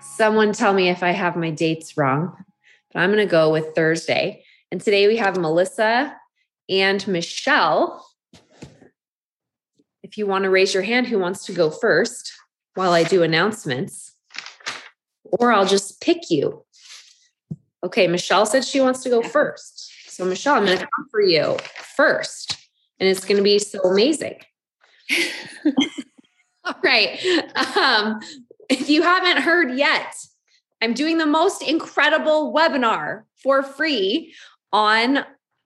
Someone tell me if I have my dates wrong, but I'm going to go with Thursday. And today we have Melissa and Michelle. If you want to raise your hand, who wants to go first while I do announcements? Or I'll just pick you. Okay, Michelle said she wants to go first. So, Michelle, I'm going to come for you first, and it's going to be so amazing. All right. Um, if you haven't heard yet, I'm doing the most incredible webinar for free on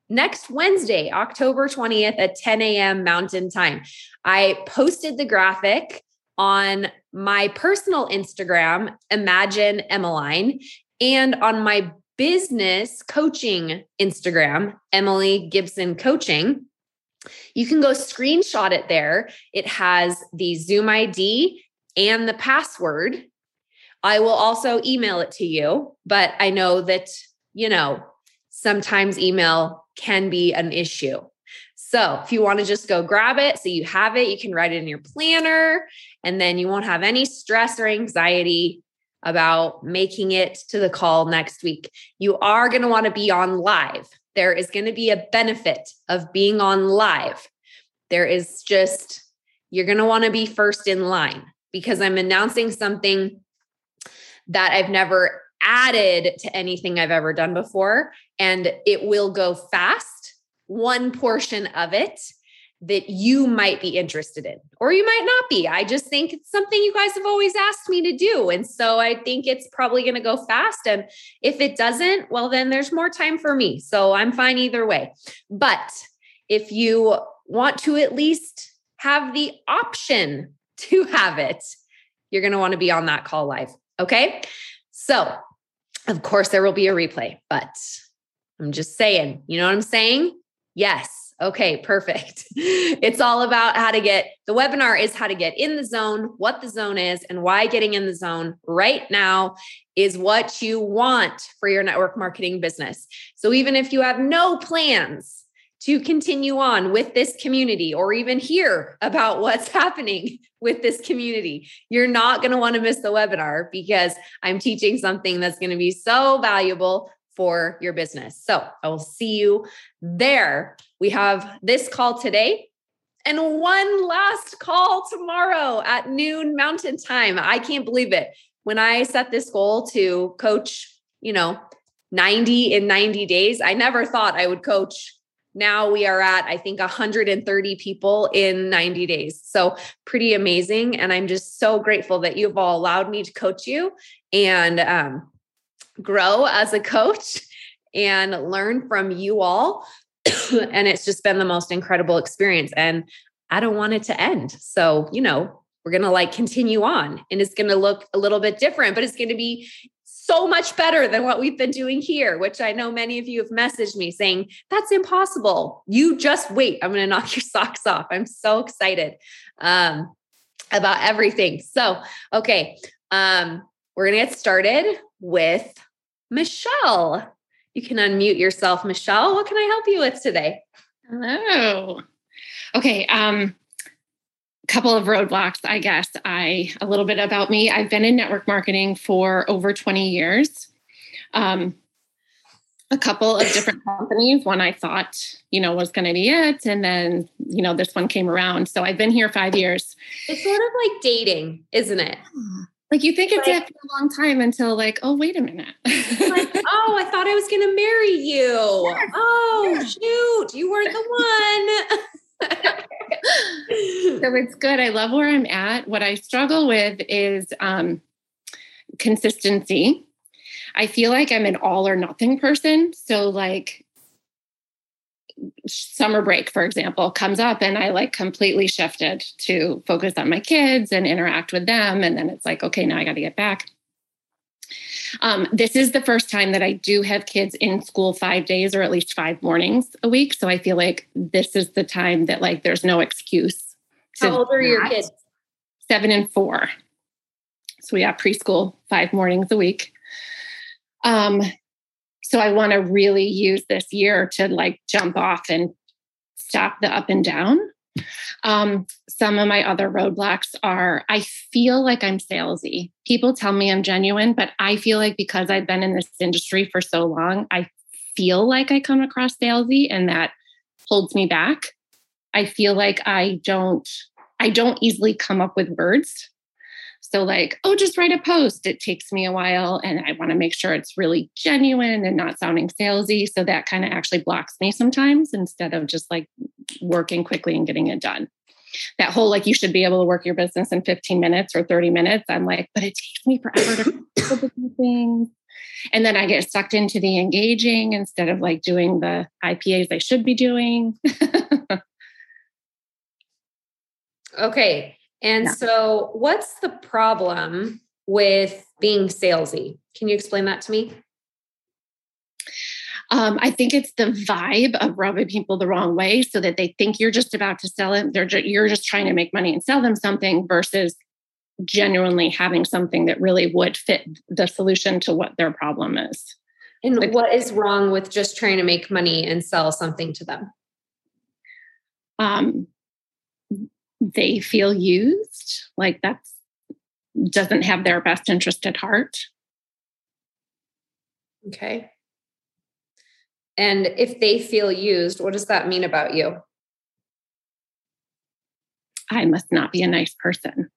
next Wednesday, October 20th at 10 a.m. Mountain Time. I posted the graphic on my personal Instagram, Imagine Emmeline, and on my business coaching Instagram, Emily Gibson Coaching. You can go screenshot it there. It has the Zoom ID and the password. I will also email it to you, but I know that, you know, sometimes email can be an issue. So if you want to just go grab it so you have it, you can write it in your planner and then you won't have any stress or anxiety about making it to the call next week. You are going to want to be on live. There is going to be a benefit of being on live. There is just, you're going to want to be first in line because I'm announcing something that I've never added to anything I've ever done before. And it will go fast, one portion of it that you might be interested in, or you might not be. I just think it's something you guys have always asked me to do. And so I think it's probably going to go fast. And if it doesn't, well, then there's more time for me. So I'm fine either way. But if you want to at least have the option to have it, you're going to want to be on that call live. Okay. So, of course, there will be a replay, but I'm just saying, you know what I'm saying? Yes. Okay, perfect. It's all about how to get the webinar is how to get in the zone, what the zone is, and why getting in the zone right now is what you want for your network marketing business. So, even if you have no plans, to continue on with this community or even hear about what's happening with this community. You're not going to want to miss the webinar because I'm teaching something that's going to be so valuable for your business. So I will see you there. We have this call today and one last call tomorrow at noon mountain time. I can't believe it. When I set this goal to coach, you know, 90 in 90 days, I never thought I would coach now we are at i think 130 people in 90 days. So pretty amazing. And i'm just so grateful that you've all allowed me to coach you and um, grow as a coach and learn from you all. And it's just been the most incredible experience. And i don't want it to end. So you know we're going to like continue on. And it's going to look a little bit different but it's going to be so much better than what we've been doing here, which I know many of you have messaged me saying, that's impossible. You just wait. I'm going to knock your socks off. I'm so excited um, about everything. So, okay, um, we're going to get started with Michelle. You can unmute yourself, Michelle. What can I help you with today? Hello. Okay. Um, couple of roadblocks, I guess. I a little bit about me. I've been in network marketing for over 20 years. Um, a couple of different companies. One I thought, you know, was going to be it, and then you know this one came around. So I've been here five years. It's sort of like dating, isn't it? Like you think it's like, it for a long time until like, oh wait a minute. like, oh, I thought I was going to marry you. Yes. Oh yes. shoot, you weren't the one. So it's good. I love where I'm at. What I struggle with is um, consistency. I feel like I'm an all or nothing person. So, like, summer break, for example, comes up and I like completely shifted to focus on my kids and interact with them. And then it's like, okay, now I got to get back. Um, this is the first time that I do have kids in school five days or at least five mornings a week. So I feel like this is the time that like there's no excuse. How old are your kids? Seven and four. So we have preschool five mornings a week. Um, so I want to really use this year to like jump off and stop the up and down. Um, some of my other roadblocks are I feel like I'm salesy. People tell me I'm genuine, but I feel like because I've been in this industry for so long, I feel like I come across salesy and that holds me back. I feel like I don't I don't easily come up with words. So, like, oh, just write a post. It takes me a while, and I want to make sure it's really genuine and not sounding salesy. So, that kind of actually blocks me sometimes instead of just like working quickly and getting it done. That whole like, you should be able to work your business in 15 minutes or 30 minutes. I'm like, but it takes me forever to do things. And then I get sucked into the engaging instead of like doing the IPAs I should be doing. okay. And yeah. so, what's the problem with being salesy? Can you explain that to me? Um, I think it's the vibe of rubbing people the wrong way so that they think you're just about to sell it. They're you're just trying to make money and sell them something versus genuinely having something that really would fit the solution to what their problem is. And like, what is wrong with just trying to make money and sell something to them? Um, they feel used like that's doesn't have their best interest at heart. Okay. And if they feel used what does that mean about you? I must not be a nice person.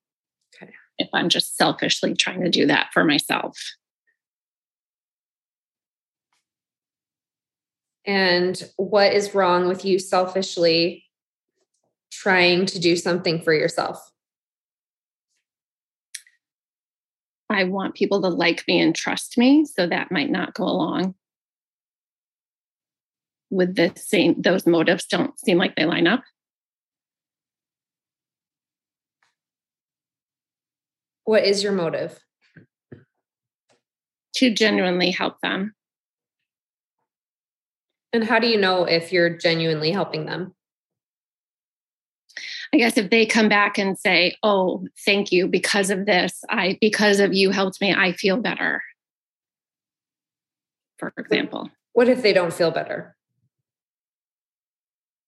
Okay. If i'm just selfishly trying to do that for myself. And what is wrong with you selfishly trying to do something for yourself? I want people to like me and trust me. So that might not go along with the same, those motives don't seem like they line up. What is your motive? To genuinely help them. And how do you know if you're genuinely helping them? I guess if they come back and say, "Oh, thank you because of this, I because of you helped me, I feel better." For example. What if they don't feel better?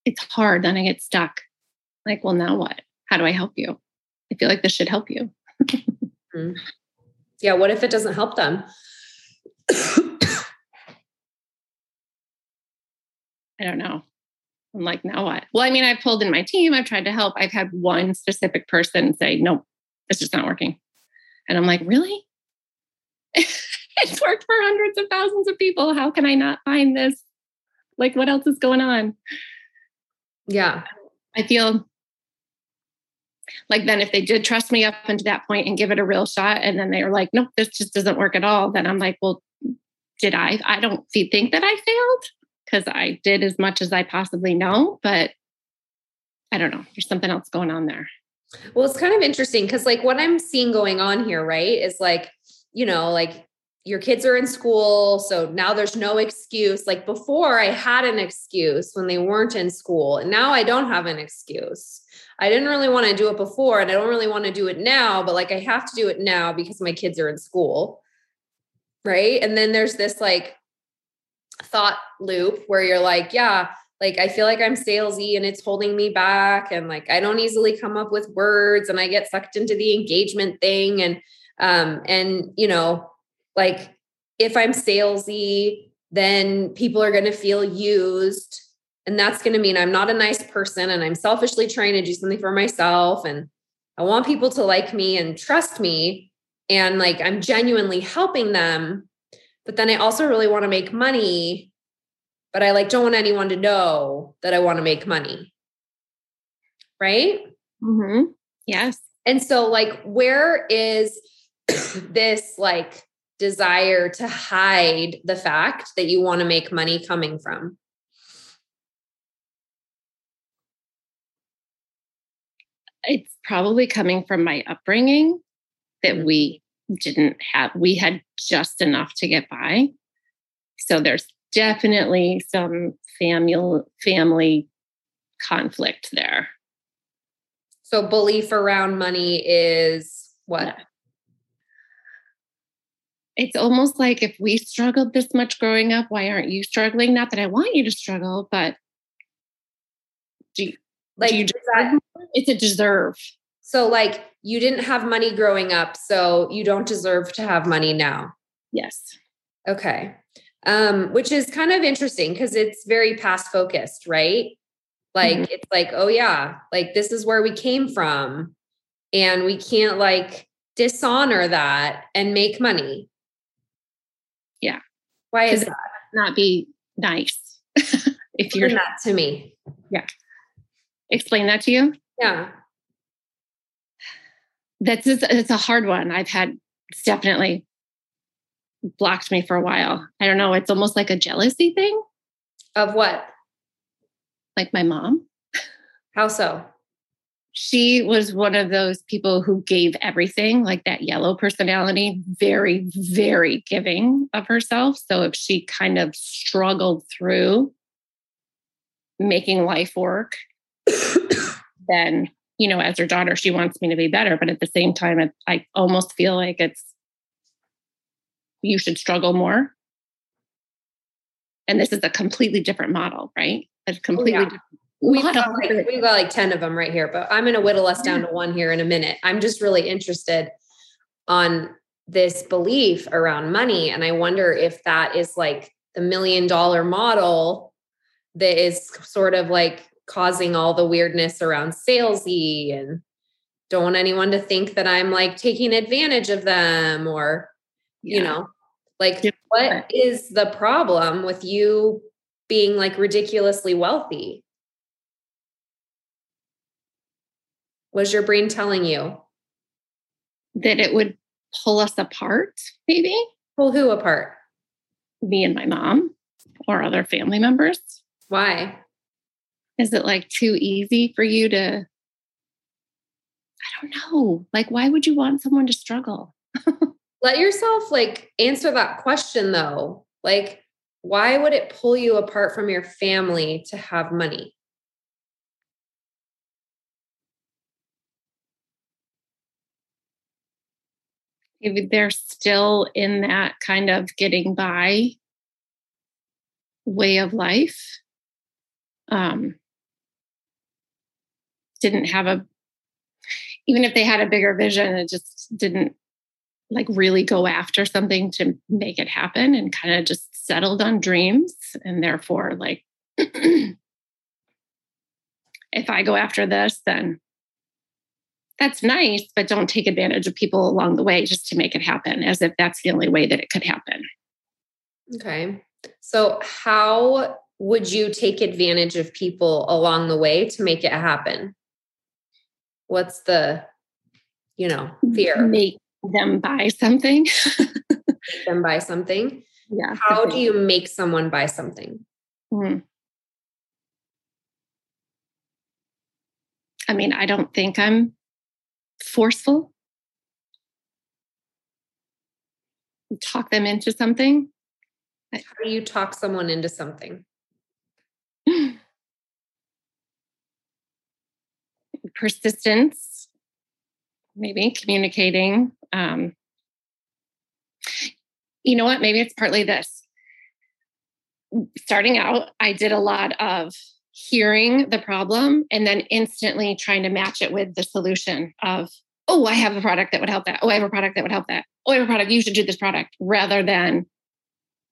It's hard, then I get stuck. Like, well, now what? How do I help you? I feel like this should help you. mm-hmm. Yeah, what if it doesn't help them? I don't know. I'm like, now what? Well, I mean, I've pulled in my team, I've tried to help. I've had one specific person say, nope, it's just not working. And I'm like, really? it's worked for hundreds of thousands of people. How can I not find this? Like, what else is going on? Yeah. I feel like then if they did trust me up until that point and give it a real shot, and then they were like, nope, this just doesn't work at all, then I'm like, well, did I? I don't think that I failed because I did as much as I possibly know, but I don't know. There's something else going on there. Well, it's kind of interesting because, like, what I'm seeing going on here, right, is like, you know, like your kids are in school. So now there's no excuse. Like before, I had an excuse when they weren't in school, and now I don't have an excuse. I didn't really want to do it before, and I don't really want to do it now, but like I have to do it now because my kids are in school. Right. And then there's this like thought loop where you're like, yeah, like I feel like I'm salesy and it's holding me back and like I don't easily come up with words and I get sucked into the engagement thing. And um and you know like if I'm salesy then people are going to feel used and that's going to mean I'm not a nice person and I'm selfishly trying to do something for myself and I want people to like me and trust me. And like I'm genuinely helping them but then I also really want to make money, but I like don't want anyone to know that I want to make money. Right? Mm-hmm. Yes. And so like where is this like desire to hide the fact that you want to make money coming from? It's probably coming from my upbringing that we didn't have, we had just enough to get by. So there's definitely some family family conflict there. So belief around money is what? Yeah. It's almost like if we struggled this much growing up, why aren't you struggling? Not that I want you to struggle, but do you, like do you that, it's a deserve. So like you didn't have money growing up, so you don't deserve to have money now. Yes. Okay. Um, which is kind of interesting because it's very past focused, right? Like mm-hmm. it's like, oh yeah, like this is where we came from. And we can't like dishonor that and make money. Yeah. Why is that? Not be nice. if you're that to me. Yeah. Explain that to you. Yeah. That's it's a hard one. I've had it's definitely blocked me for a while. I don't know. It's almost like a jealousy thing. Of what? like my mom. How so? She was one of those people who gave everything, like that yellow personality, very, very giving of herself. So if she kind of struggled through making life work, then, you know, as her daughter, she wants me to be better. But at the same time, it, I almost feel like it's, you should struggle more. And this is a completely different model, right? a oh, completely oh, yeah. different We've got, like, we've got like 10 of them right here, but I'm going to whittle us down to one here in a minute. I'm just really interested on this belief around money. And I wonder if that is like the million dollar model that is sort of like causing all the weirdness around salesy and don't want anyone to think that I'm like taking advantage of them or, yeah. you know, like yeah. what is the problem with you being like ridiculously wealthy? Was your brain telling you? That it would pull us apart, maybe? Pull who apart? Me and my mom or other family members. Why? Is it like too easy for you to? I don't know. Like, why would you want someone to struggle? Let yourself like answer that question though. Like, why would it pull you apart from your family to have money? If they're still in that kind of getting by way of life. Um, didn't have a, even if they had a bigger vision, it just didn't like really go after something to make it happen and kind of just settled on dreams. And therefore like if i go after this then that's nice but don't take advantage of people along the way just to make it happen as if that's the only way that it could happen. Okay. So how would you take advantage of people along the way to make it happen what's the you know fear make them buy something. make them buy something. Yeah. How do you make someone buy something? Mm. I mean, I don't think I'm forceful. Talk them into something. How do you talk someone into something? Persistence, maybe communicating, um, you know what? Maybe it's partly this. Starting out, I did a lot of hearing the problem and then instantly trying to match it with the solution of, oh, I have a product that would help that. Oh, I have a product that would help that. Oh, I have a product. You should do this product rather than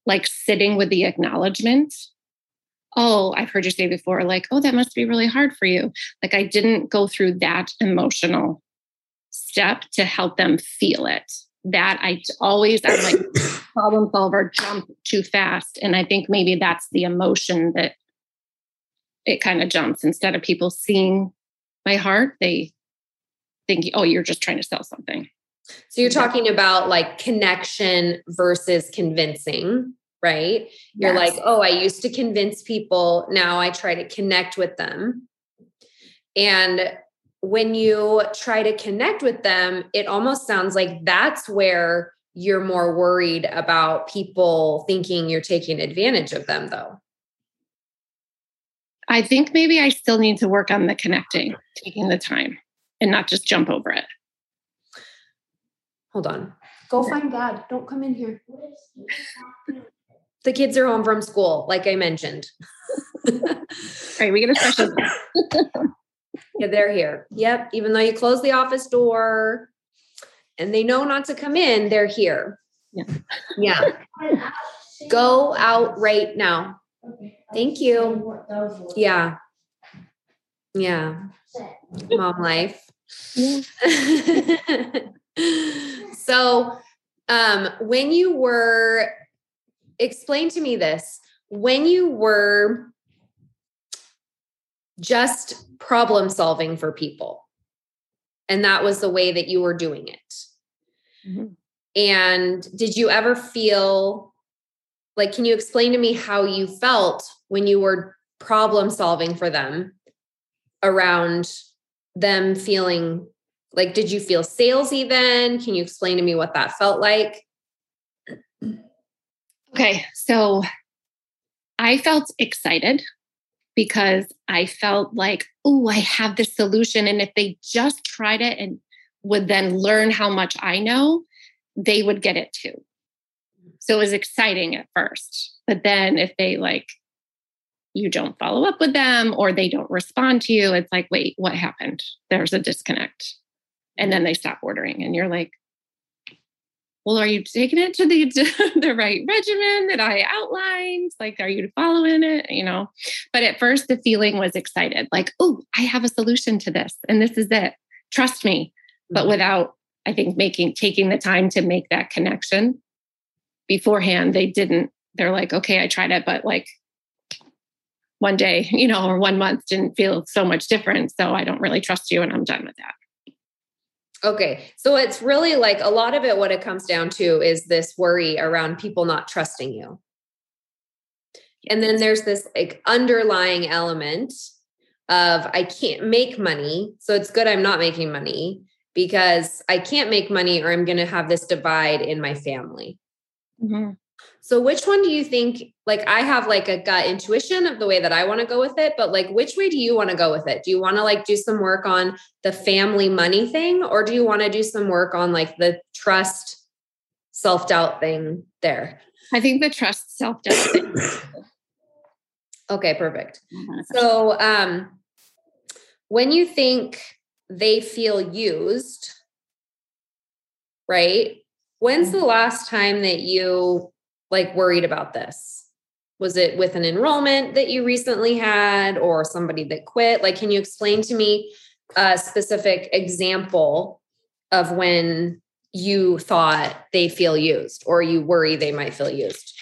like sitting with the acknowledgement. Oh, I've heard you say before, like, oh, that must be really hard for you. Like, I didn't go through that emotional step to help them feel it. That I always, I'm like problem solver, jump too fast. And I think maybe that's the emotion that it kind of jumps instead of people seeing my heart, they think, oh, you're just trying to sell something. So you're talking about like connection versus convincing, right? You're yes. like, oh, I used to convince people. Now I try to connect with them. And when you try to connect with them, it almost sounds like that's where you're more worried about people thinking you're taking advantage of them, though. I think maybe I still need to work on the connecting, taking the time and not just jump over it. Hold on. Go find God. Don't come in here. The kids are home from school, like I mentioned. right, we get a special. yeah, they're here. Yep. Even though you close the office door and they know not to come in, they're here. Yeah. Yeah. Go out right now. Thank you. Yeah. Yeah. Mom life. So, um, when you were, explain to me this, when you were just problem solving for people, and that was the way that you were doing it. Mm-hmm. And did you ever feel like, can you explain to me how you felt when you were problem solving for them around them feeling like, did you feel salesy then? Can you explain to me what that felt like? Okay. So I felt excited because I felt like, oh, I have this solution. And if they just tried it and would then learn how much I know, they would get it too. So it was exciting at first. But then if they like, you don't follow up with them or they don't respond to you, it's like, wait, what happened? There's a disconnect. And then they stop ordering. And you're like, well, are you taking it to the the right regimen that I outlined? Like, are you following it? You know, but at first the feeling was excited, like, oh, I have a solution to this, and this is it. Trust me. But mm-hmm. without, I think, making taking the time to make that connection beforehand, they didn't. They're like, okay, I tried it, but like one day, you know, or one month didn't feel so much different. So I don't really trust you, and I'm done with that. Okay. So it's really like a lot of it, what it comes down to is this worry around people not trusting you. And then there's this like underlying element of I can't make money. So it's good I'm not making money because I can't make money or I'm going to have this divide in my family. Mm-hmm. So which one do you think like I have like a gut intuition of the way that I want to go with it, but like which way do you want to go with it? Do you want to like do some work on the family money thing or do you want to do some work on like the trust self-doubt thing there? I think the trust self-doubt thing. okay, perfect. So um when you think they feel used, right? When's the mm-hmm. last time that you like worried about this? Was it with an enrollment that you recently had or somebody that quit? Like, can you explain to me a specific example of when you thought they feel used or you worry they might feel used?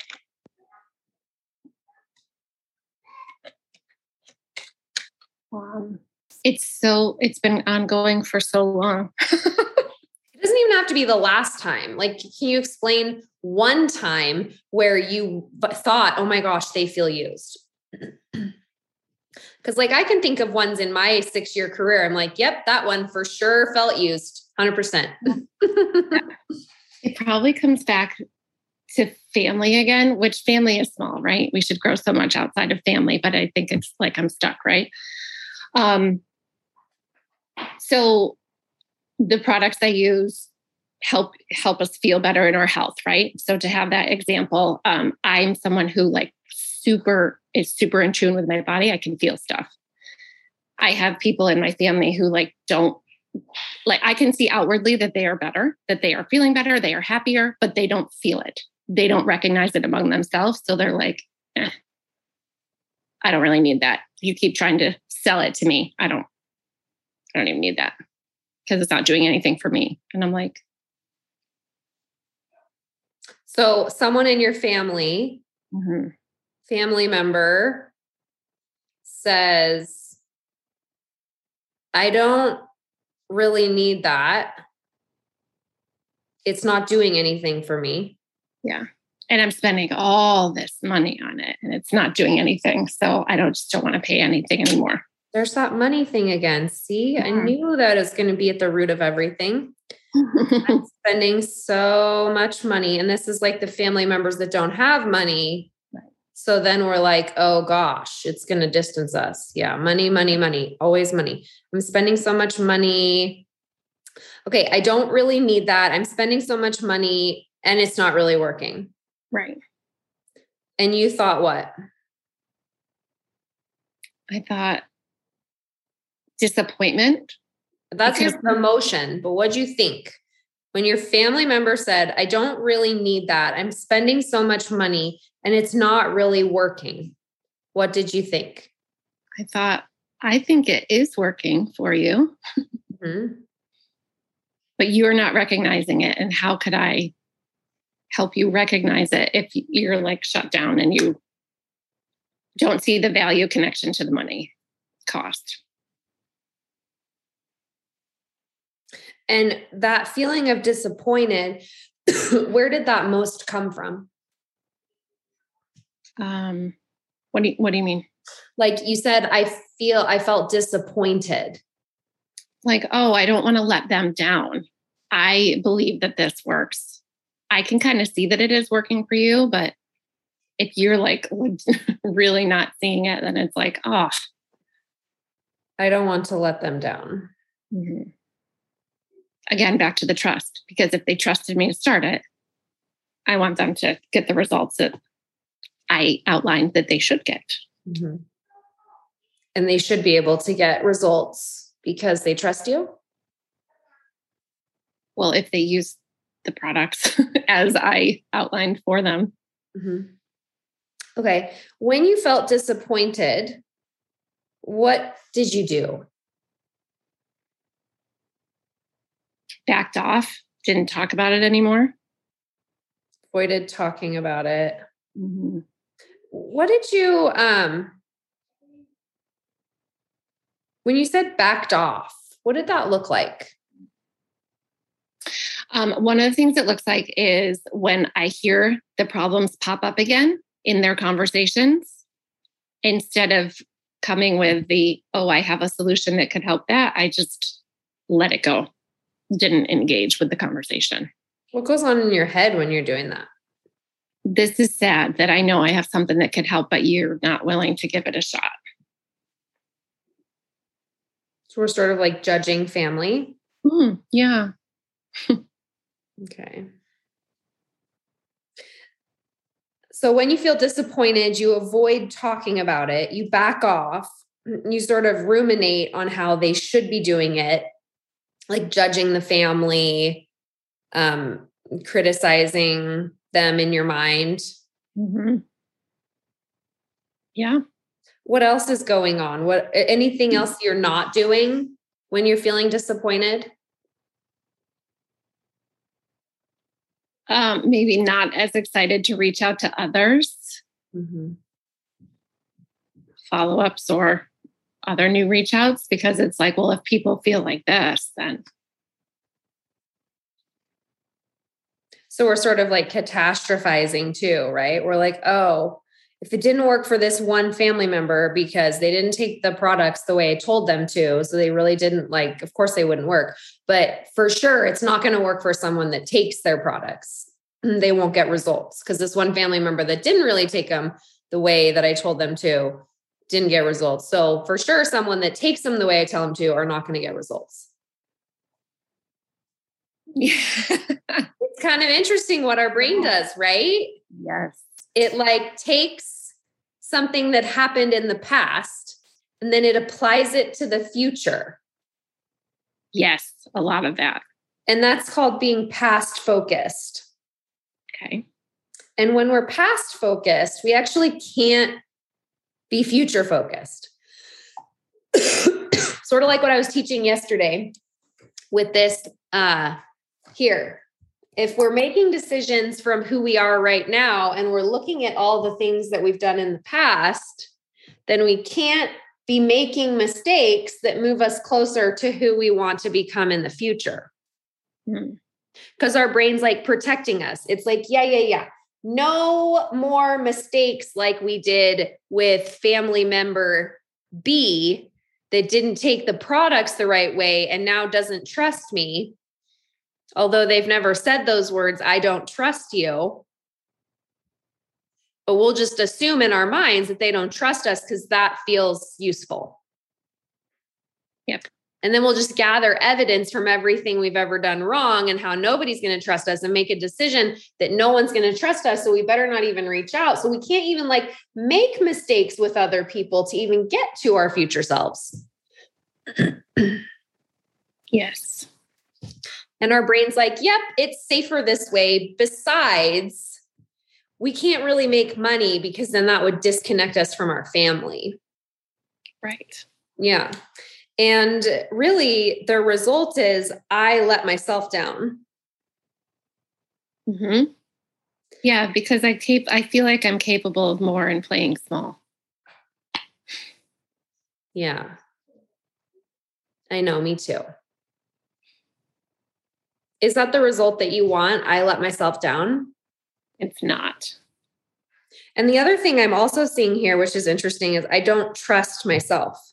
Um, it's so, it's been ongoing for so long. It doesn't even have to be the last time. Like, can you explain one time where you thought, oh my gosh, they feel used? Because, like, I can think of ones in my six year career. I'm like, yep, that one for sure felt used 100%. it probably comes back to family again, which family is small, right? We should grow so much outside of family, but I think it's like I'm stuck, right? Um, so the products I use help help us feel better in our health, right? So to have that example, um, I'm someone who like super is super in tune with my body. I can feel stuff. I have people in my family who like don't like I can see outwardly that they are better, that they are feeling better, they are happier, but they don't feel it. They don't recognize it among themselves. So they're like, eh, I don't really need that. You keep trying to sell it to me. I don't, I don't even need that because it's not doing anything for me. And I'm like, so someone in your family, mm-hmm. family member says, I don't really need that. It's not doing anything for me. Yeah. And I'm spending all this money on it and it's not doing anything. So I don't just don't want to pay anything anymore. There's that money thing again. See, yeah. I knew that is going to be at the root of everything. I'm spending so much money. And this is like the family members that don't have money. So then we're like, oh gosh, it's going to distance us. Yeah, money, money, money, always money. I'm spending so much money. Okay, I don't really need that. I'm spending so much money and it's not really working. Right. And you thought what? I thought disappointment. That's your promotion. but what do you think? When your family member said, I don't really need that, I'm spending so much money and it's not really working, what did you think? I thought, I think it is working for you. Mm-hmm. but you're not recognizing it. And how could I help you recognize it if you're like shut down and you don't see the value connection to the money cost. And that feeling of disappointed, where did that most come from? Um, what do you, what do you mean? Like you said, I feel I felt disappointed. Like, oh, I don't want to let them down. I believe that this works. I can kind of see that it is working for you, but if you're like really not seeing it, then it's like, oh, I don't want to let them down. Mm-hmm. Again, back to the trust, because if they trusted me to start it, I want them to get the results that I outlined that they should get. Mm-hmm. And they should be able to get results because they trust you? Well, if they use the products as I outlined for them. Mm-hmm. Okay. When you felt disappointed, what did you do? Backed off, didn't talk about it anymore. Avoided talking about it. Mm-hmm. What did you, um, when you said backed off, what did that look like? Um, one of the things it looks like is when I hear the problems pop up again in their conversations, instead of coming with the, oh, I have a solution that could help that, I just let it go, didn't engage with the conversation. What goes on in your head when you're doing that? This is sad that I know I have something that could help, but you're not willing to give it a shot. So we're sort of like judging family. Mm, yeah. Okay. So when you feel disappointed, you avoid talking about it, you back off, you sort of ruminate on how they should be doing it, like judging the family, um, criticizing them in your mind. Mm-hmm. Yeah. What else is going on? What anything mm. else you're not doing when you're feeling disappointed? um, maybe not as excited to reach out to others, mm-hmm. follow ups, or other new reach outs because it's like, well, if people feel like this, then. So we're sort of like catastrophizing too, right? We're like, oh, if it didn't work for this one family member because they didn't take the products the way I told them to, so they really didn't like, of course they wouldn't work. But for sure, it's not going to work for someone that takes their products. Mm, they won't get results because this one family member that didn't really take them the way that I told them to didn't get results. So for sure, someone that takes them the way I tell them to are not going to get results. Yeah. it's kind of interesting what our brain does, right? Yes. It like takes something that happened in the past and then it applies it to the future. Yes, a lot of that. And that's called being past focused. Okay. And when we're past focused, we actually can't be future focused. sort of like what I was teaching yesterday with this uh here if we're making decisions from who we are right now and we're looking at all the things that we've done in the past, then we can't be making mistakes that move us closer to who we want to become in the future. Because hmm. our brain's like protecting us. It's like, yeah, yeah, yeah. No more mistakes like we did with family member B that didn't take the products the right way and now doesn't trust me, although they've never said those words, I don't trust you. But we'll just assume in our minds that they don't trust us because that feels useful. Yep. And then we'll just gather evidence from everything we've ever done wrong and how nobody's going to trust us and make a decision that no one's going to trust us. So we better not even reach out. So we can't even like make mistakes with other people to even get to our future selves. yes. And our brain's like, yep, it's safer this way. Besides, we can't really make money because then that would disconnect us from our family. Right. Yeah. And really, the result is I let myself down. Mm-hmm. Yeah, because I cap- I feel like I'm capable of more and playing small. Yeah. I know, me too. Is that the result that you want? I let myself down? It's not. And the other thing I'm also seeing here, which is interesting, is I don't trust myself.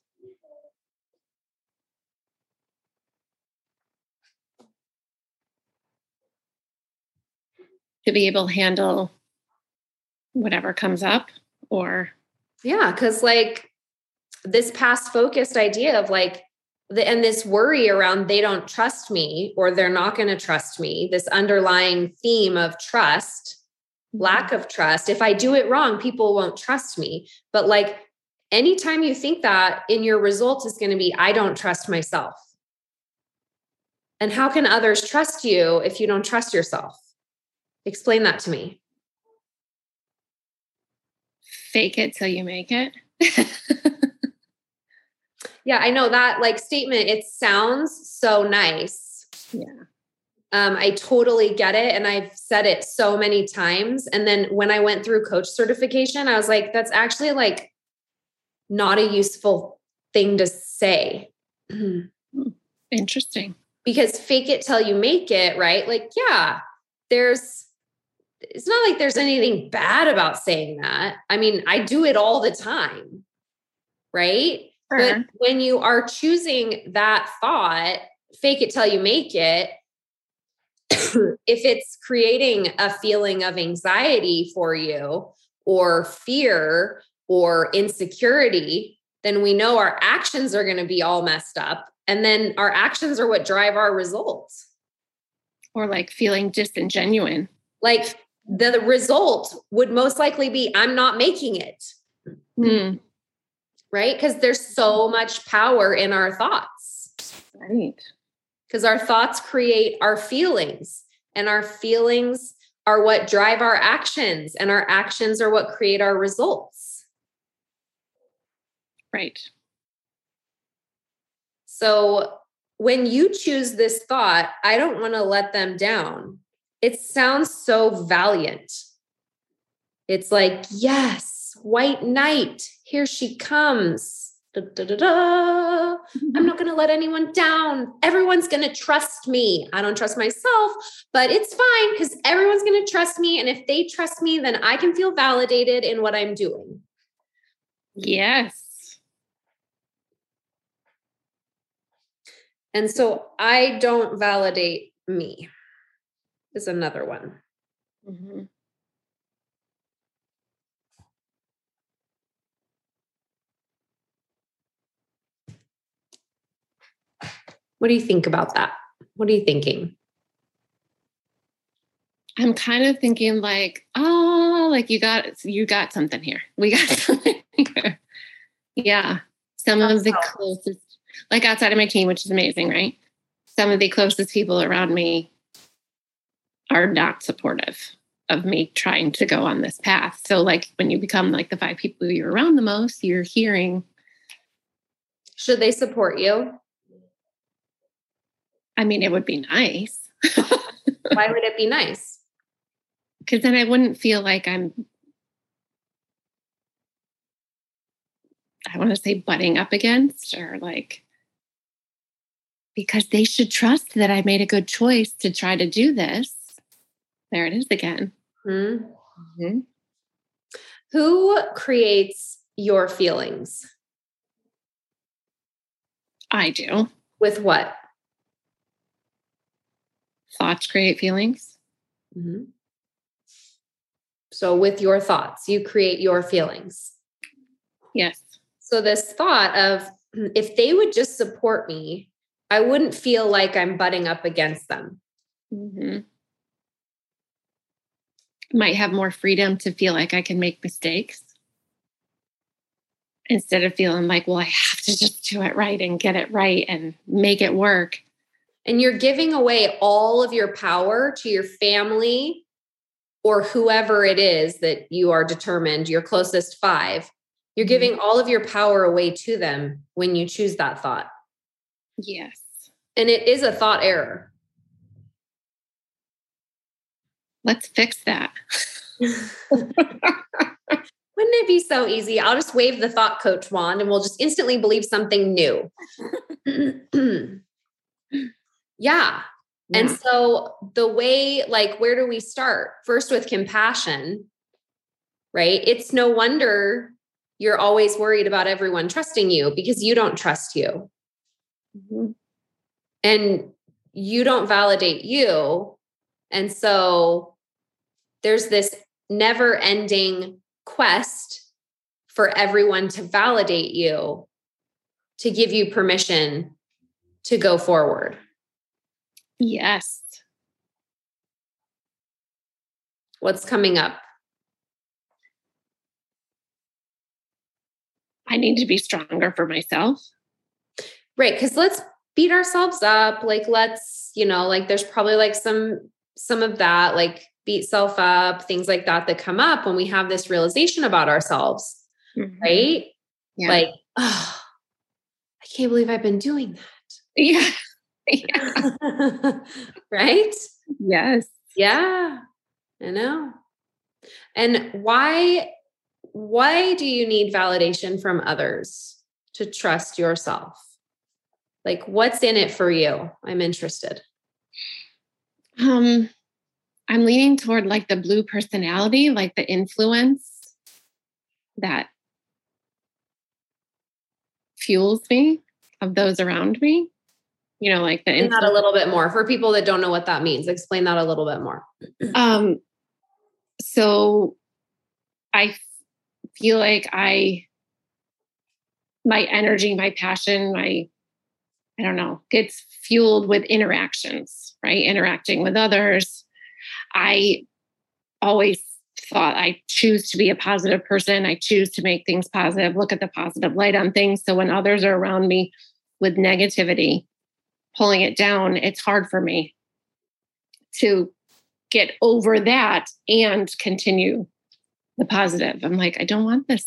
To be able to handle whatever comes up or yeah because like this past focused idea of like the, and this worry around they don't trust me or they're not going to trust me this underlying theme of trust mm-hmm. lack of trust if i do it wrong people won't trust me. But like anytime you think that in your result is going to be i don't trust myself. And how can others trust you if you don't trust yourself Explain that to me. Fake it till you make it. yeah, I know that like statement, it sounds so nice. Yeah. Um, I totally get it. And I've said it so many times. And then when I went through coach certification, I was like, that's actually like not a useful thing to say. Interesting. Because fake it till you make it, right? Like, yeah, there's it's not like there's anything bad about saying that. I mean, I do it all the time, right? Sure. But when you are choosing that thought, fake it till you make it, if it's creating a feeling of anxiety for you or fear or insecurity, then we know our actions are going to be all messed up. And then our actions are what drive our results. Or like feeling disingenuine. Like the result would most likely be I'm not making it. Mm. Right? Because there's so much power in our thoughts. Right. Because our thoughts create our feelings, and our feelings are what drive our actions, and our actions are what create our results. Right. So when you choose this thought, I don't want to let them down it sounds so valiant. It's like, yes, white knight, here she comes. Da, da, da. I'm not going to let anyone down. Everyone's going to trust me. I don't trust myself, but it's fine because everyone's going to trust me. And if they trust me, then I can feel validated in what I'm doing. Yes. And so I don't validate me is another one. Mm-hmm. What do you think about that? What are you thinking? I'm kind of thinking like, oh, like you got you got something here. We got something here. Yeah. Some of the closest, like outside of my team, which is amazing, right? Some of the closest people around me are not supportive of me trying to go on this path. So, like, when you become like the five people you're around the most, you're hearing. Should they support you? I mean, it would be nice. Why would it be nice? Because then I wouldn't feel like I'm, I want to say butting up against or like, because they should trust that I made a good choice to try to do this there it is again. Mm-hmm. Mm-hmm. Who creates your feelings? I do. With what? Thoughts create feelings. Mm-hmm. So, with your thoughts, you create your feelings. Yes. So, this thought of if they would just support me, I wouldn't feel like I'm butting up against them. Mm-hmm. Might have more freedom to feel like I can make mistakes instead of feeling like, well, I have to just do it right and get it right and make it work. And you're giving away all of your power to your family or whoever it is that you are determined, your closest five. You're mm-hmm. giving all of your power away to them when you choose that thought. Yes. And it is a thought error. Let's fix that. Wouldn't it be so easy? I'll just wave the thought coach wand and we'll just instantly believe something new. yeah. yeah. And so the way, like, where do we start? First with compassion, right? It's no wonder you're always worried about everyone trusting you because you don't trust you. Mm-hmm. And you don't validate you. And so there's this never ending quest for everyone to validate you, to give you permission to go forward. Yes. What's coming up? I need to be stronger for myself. Right. Cause let's beat ourselves up. Like, let's, you know, like there's probably like some, some of that, like beat self up, things like that that come up when we have this realization about ourselves, mm-hmm. right? Yeah. Like, oh, I can't believe I've been doing that. Yeah. yeah. right? Yes. Yeah. I know. And why why do you need validation from others to trust yourself? Like what's in it for you? I'm interested. Um I'm leaning toward like the blue personality, like the influence that fuels me of those around me. You know, like the explain that a little bit more for people that don't know what that means. Explain that a little bit more. um, so I feel like I, my energy, my passion, my, I don't know, gets fueled with interactions, right? Interacting with others, I always thought I choose to be a positive person. I choose to make things positive, look at the positive light on things. So when others are around me with negativity, pulling it down, it's hard for me to get over that and continue the positive. I'm like, I don't want this.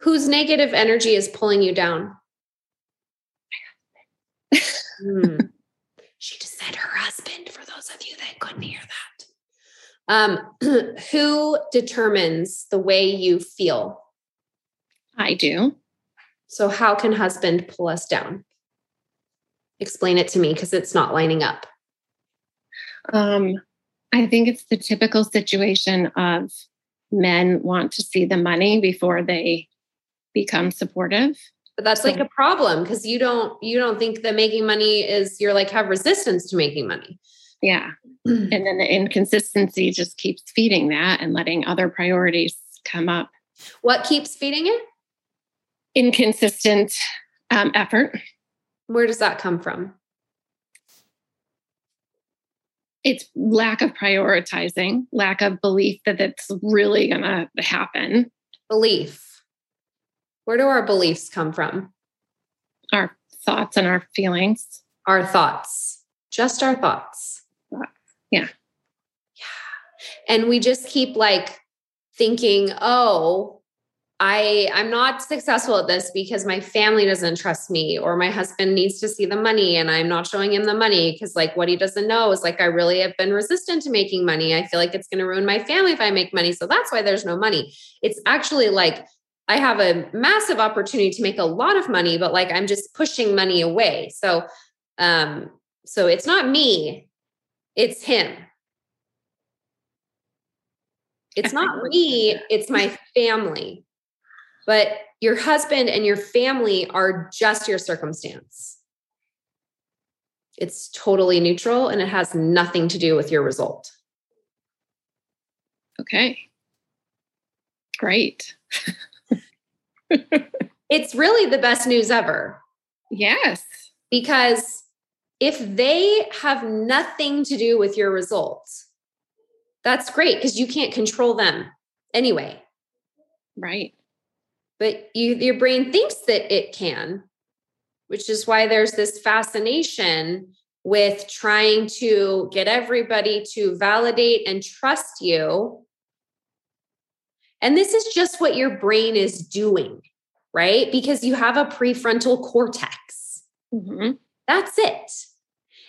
Whose negative energy is pulling you down? mm. Said her husband, for those of you that couldn't hear that. Um, who determines the way you feel? I do. So, how can husband pull us down? Explain it to me because it's not lining up. Um, I think it's the typical situation of men want to see the money before they become supportive. But that's like a problem because you don't you don't think that making money is you're like have resistance to making money. Yeah. and then the inconsistency just keeps feeding that and letting other priorities come up. What keeps feeding it? Inconsistent um, effort. Where does that come from? It's lack of prioritizing, lack of belief that it's really going to happen. Belief. Where do our beliefs come from? Our thoughts and our feelings. Our thoughts, just our thoughts. Yeah. Yeah. And we just keep like thinking, oh, I I'm not successful at this because my family doesn't trust me or my husband needs to see the money and I'm not showing him the money because like what he doesn't know is like I really have been resistant to making money. I feel like it's going to ruin my family if I make money. So that's why there's no money. It's actually like I have a massive opportunity to make a lot of money but like I'm just pushing money away. So um so it's not me it's him. It's not me, it's my family. But your husband and your family are just your circumstance. It's totally neutral and it has nothing to do with your result. Okay. Great. it's really the best news ever. Yes. Because if they have nothing to do with your results, that's great because you can't control them anyway. Right. But you your brain thinks that it can, which is why there's this fascination with trying to get everybody to validate and trust you. And this is just what your brain is doing, right? Because you have a prefrontal cortex. Mm-hmm. That's it.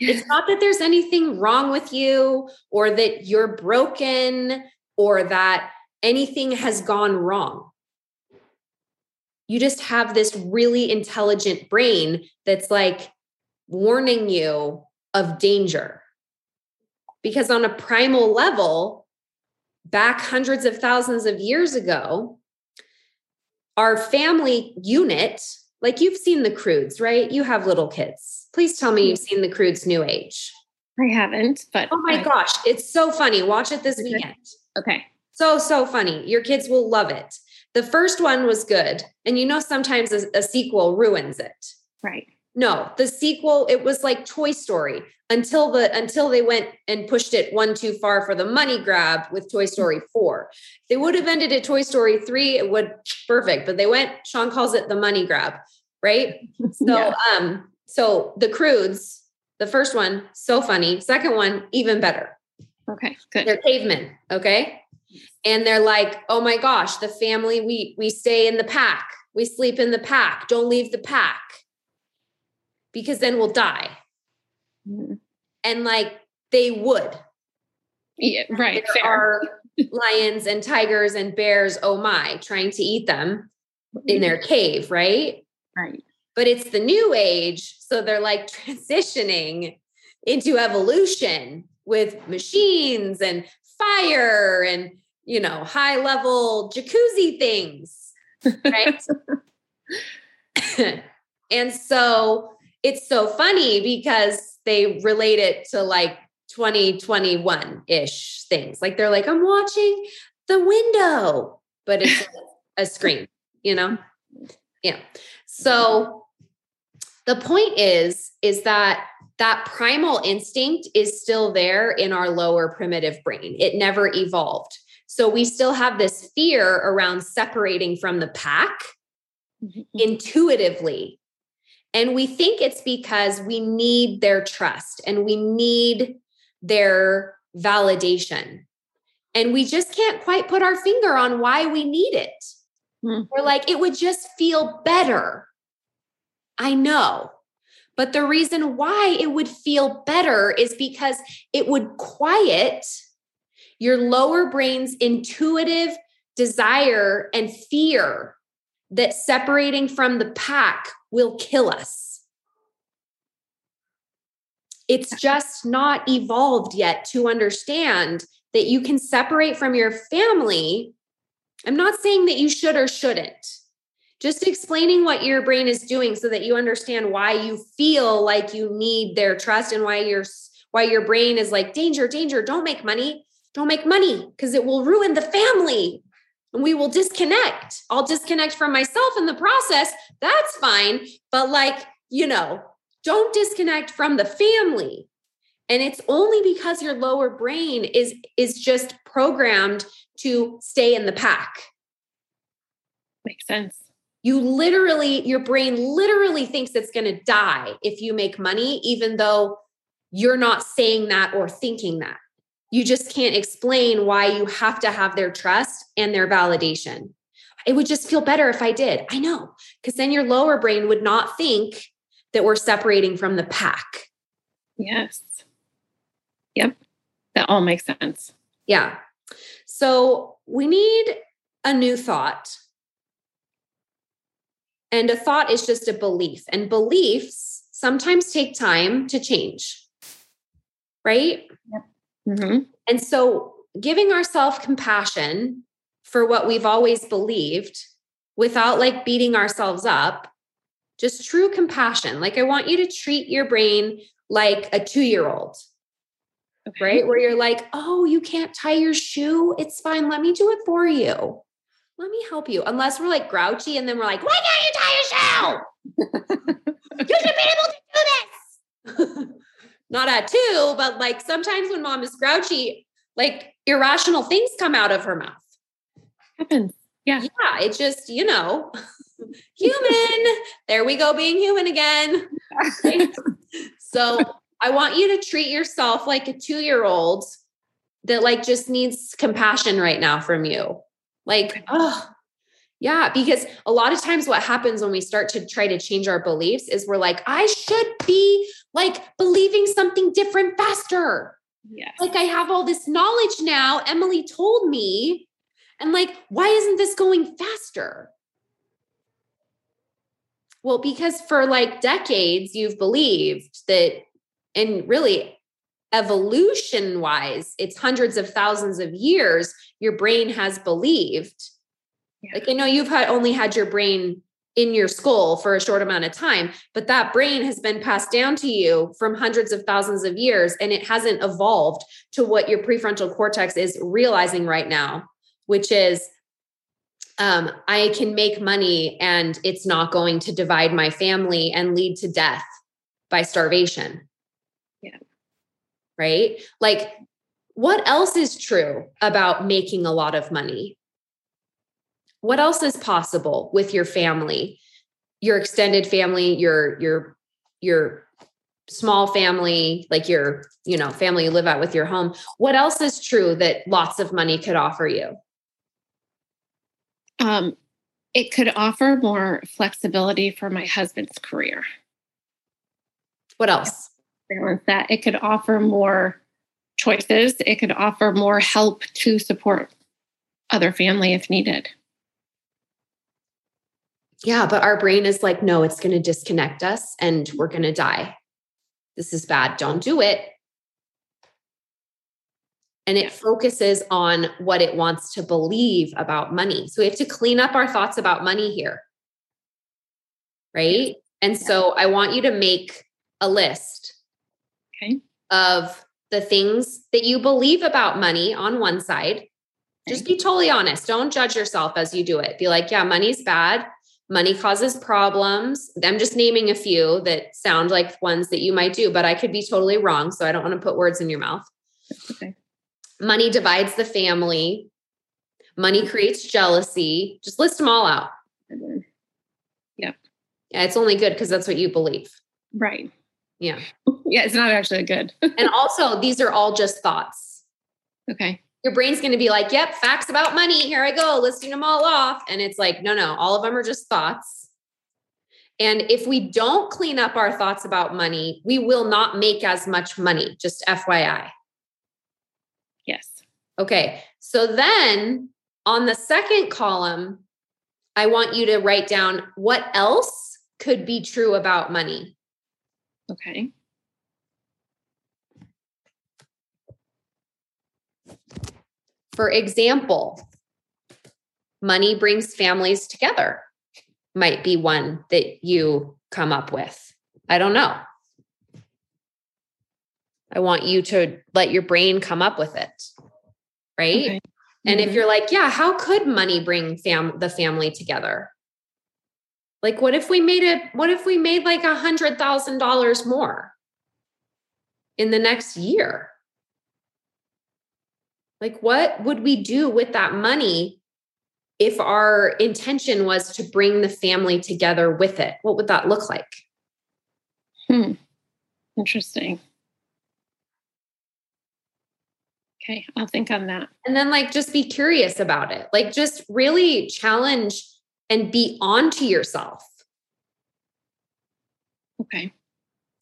It's not that there's anything wrong with you or that you're broken or that anything has gone wrong. You just have this really intelligent brain that's like warning you of danger. Because on a primal level, back hundreds of thousands of years ago, our family unit, like you've seen the Croods, right? You have little kids. Please tell me you've seen the Croods New Age. I haven't, but oh my I- gosh, it's so funny. Watch it this weekend. Okay. So, so funny. Your kids will love it. The first one was good. And you know, sometimes a, a sequel ruins it. Right. No, the sequel, it was like Toy Story until the until they went and pushed it one too far for the money grab with Toy Story 4. They would have ended at Toy Story 3, it would perfect, but they went, Sean calls it the money grab, right? So Yeah. um, so the Croods, the first one, so funny. Second one, even better Okay. Good. they're cavemen okay and they're like oh my gosh the family we we stay in the pack we sleep in the pack don't leave the pack because then we'll die Mhm. and like they would Yeah. Right. there Fair. are lions and tigers and bears oh my trying to eat them in their cave right Right. but it's the new age so they're like transitioning into evolution with machines and fire and you know high level jacuzzi things right and so it's so funny because they relate it to like 2021 ish things. Like they're like i'm watching the window but it's a screen you know? Yeah. So the point is is that that primal instinct is still there in our lower primitive brain. It never evolved. So we still have this fear around separating from the pack Mhm. intuitively and we think it's because we need their trust and we need their validation and we just can't quite put our finger on why we need it Hmm. we're like it would just feel better I know. But the reason why it would feel better is because it would quiet your lower brain's intuitive desire and fear that separating from the pack will kill us. It's just not evolved yet to understand that you can separate from your family. I'm not saying that you should or shouldn't just explaining what your brain is doing so that you understand why you feel like you need their trust and why your why your brain is like danger danger don't make money don't make money because it will ruin the family and we will disconnect. I'll disconnect from myself in the process. That's fine. But like you know don't disconnect from the family. And it's only because your lower brain is is just programmed to stay in the pack. Makes sense. you literally your brain literally thinks it's going to die if you make money even though you're not saying that or thinking that you just can't explain why you have to have their trust and their validation it would just feel better if i did i know because then your lower brain would not think that we're separating from the pack Yes. Yep. That all makes sense. yeah so we need a new thought and a thought is just a belief, and beliefs sometimes take time to change, right? Mm-hmm. And so giving ourselves compassion for what we've always believed without like beating ourselves up, just true compassion. Like I want you to treat your brain like a two year old, okay. right? Where you're like, oh, you can't tie your shoe. It's fine. Let me do it for you. Let me help you. Unless we're like grouchy and then we're like, why can't you tie your shoe? you should be able to do this. Not at two, but like sometimes when mom is grouchy, like irrational things come out of her mouth. Happens. Yeah. Yeah. It just, you know, human. there we go, being human again. so I want you to treat yourself like a two year old that like just needs compassion right now from you. Like, oh, yeah, because a lot of times what happens when we start to try to change our beliefs is we're like, I should be like believing something different faster. Yeah. Like I have all this knowledge now. Emily told me. And like, why isn't this going faster? Well, because for like decades, you've believed that, and really evolution wise, it's hundreds of thousands of years, your brain has believed. Yeah. Like I know you've had only had your brain in your skull for a short amount of time, but that brain has been passed down to you from hundreds of thousands of years and it hasn't evolved to what your prefrontal cortex is realizing right now, which is um, I can make money and it's not going to divide my family and lead to death by starvation. Yeah. Right? Like, what else is true about making a lot of money? What else is possible with your family, your extended family, your your your small family, like your, you know, family you live at with your home? What else is true that lots of money could offer you? Um, it could offer more flexibility for my husband's career. What else? Balance that. It could offer more choices. It could offer more help to support other family if needed. Yeah, but our brain is like, no, it's going to disconnect us and we're going to die. This is bad. Don't do it and it focuses on what it wants to believe about money. So we have to clean up our thoughts about money here. Right. And so I want you to make a list okay. of the things that you believe about money on one side. Just be totally honest. Don't judge yourself as you do it. Be like, yeah, money's bad. Money causes problems. I'm just naming a few that sound like ones that you might do, but I could be totally wrong. So I don't want to put words in your mouth. Okay money divides the family, money creates jealousy. Just list them all out. Yeah. Yeah, it's only good because that's what you believe. Right. Yeah. Yeah, it's not actually good. and also, these are all just thoughts. Okay. Your brain's going to be like, yep, facts about money. Here I go, listing them all off. And it's like, no, no, all of them are just thoughts. And if we don't clean up our thoughts about money, we will not make as much money, just FYI. Yes. Okay. So then on the second column, I want you to write down what else could be true about money. Okay. For example, money brings families together, might be one that you come up with. I don't know. I want you to let your brain come up with it. Right. Okay. And mm-hmm. if you're like, yeah, how could money bring fam the family together? Like, what if we made it, what if we made like a hundred thousand dollars more in the next year? Like, what would we do with that money if our intention was to bring the family together with it? What would that look like? Hmm. Interesting. Okay, I'll think on that. And then, like, just be curious about it. Like, just really challenge and be on to yourself. Okay.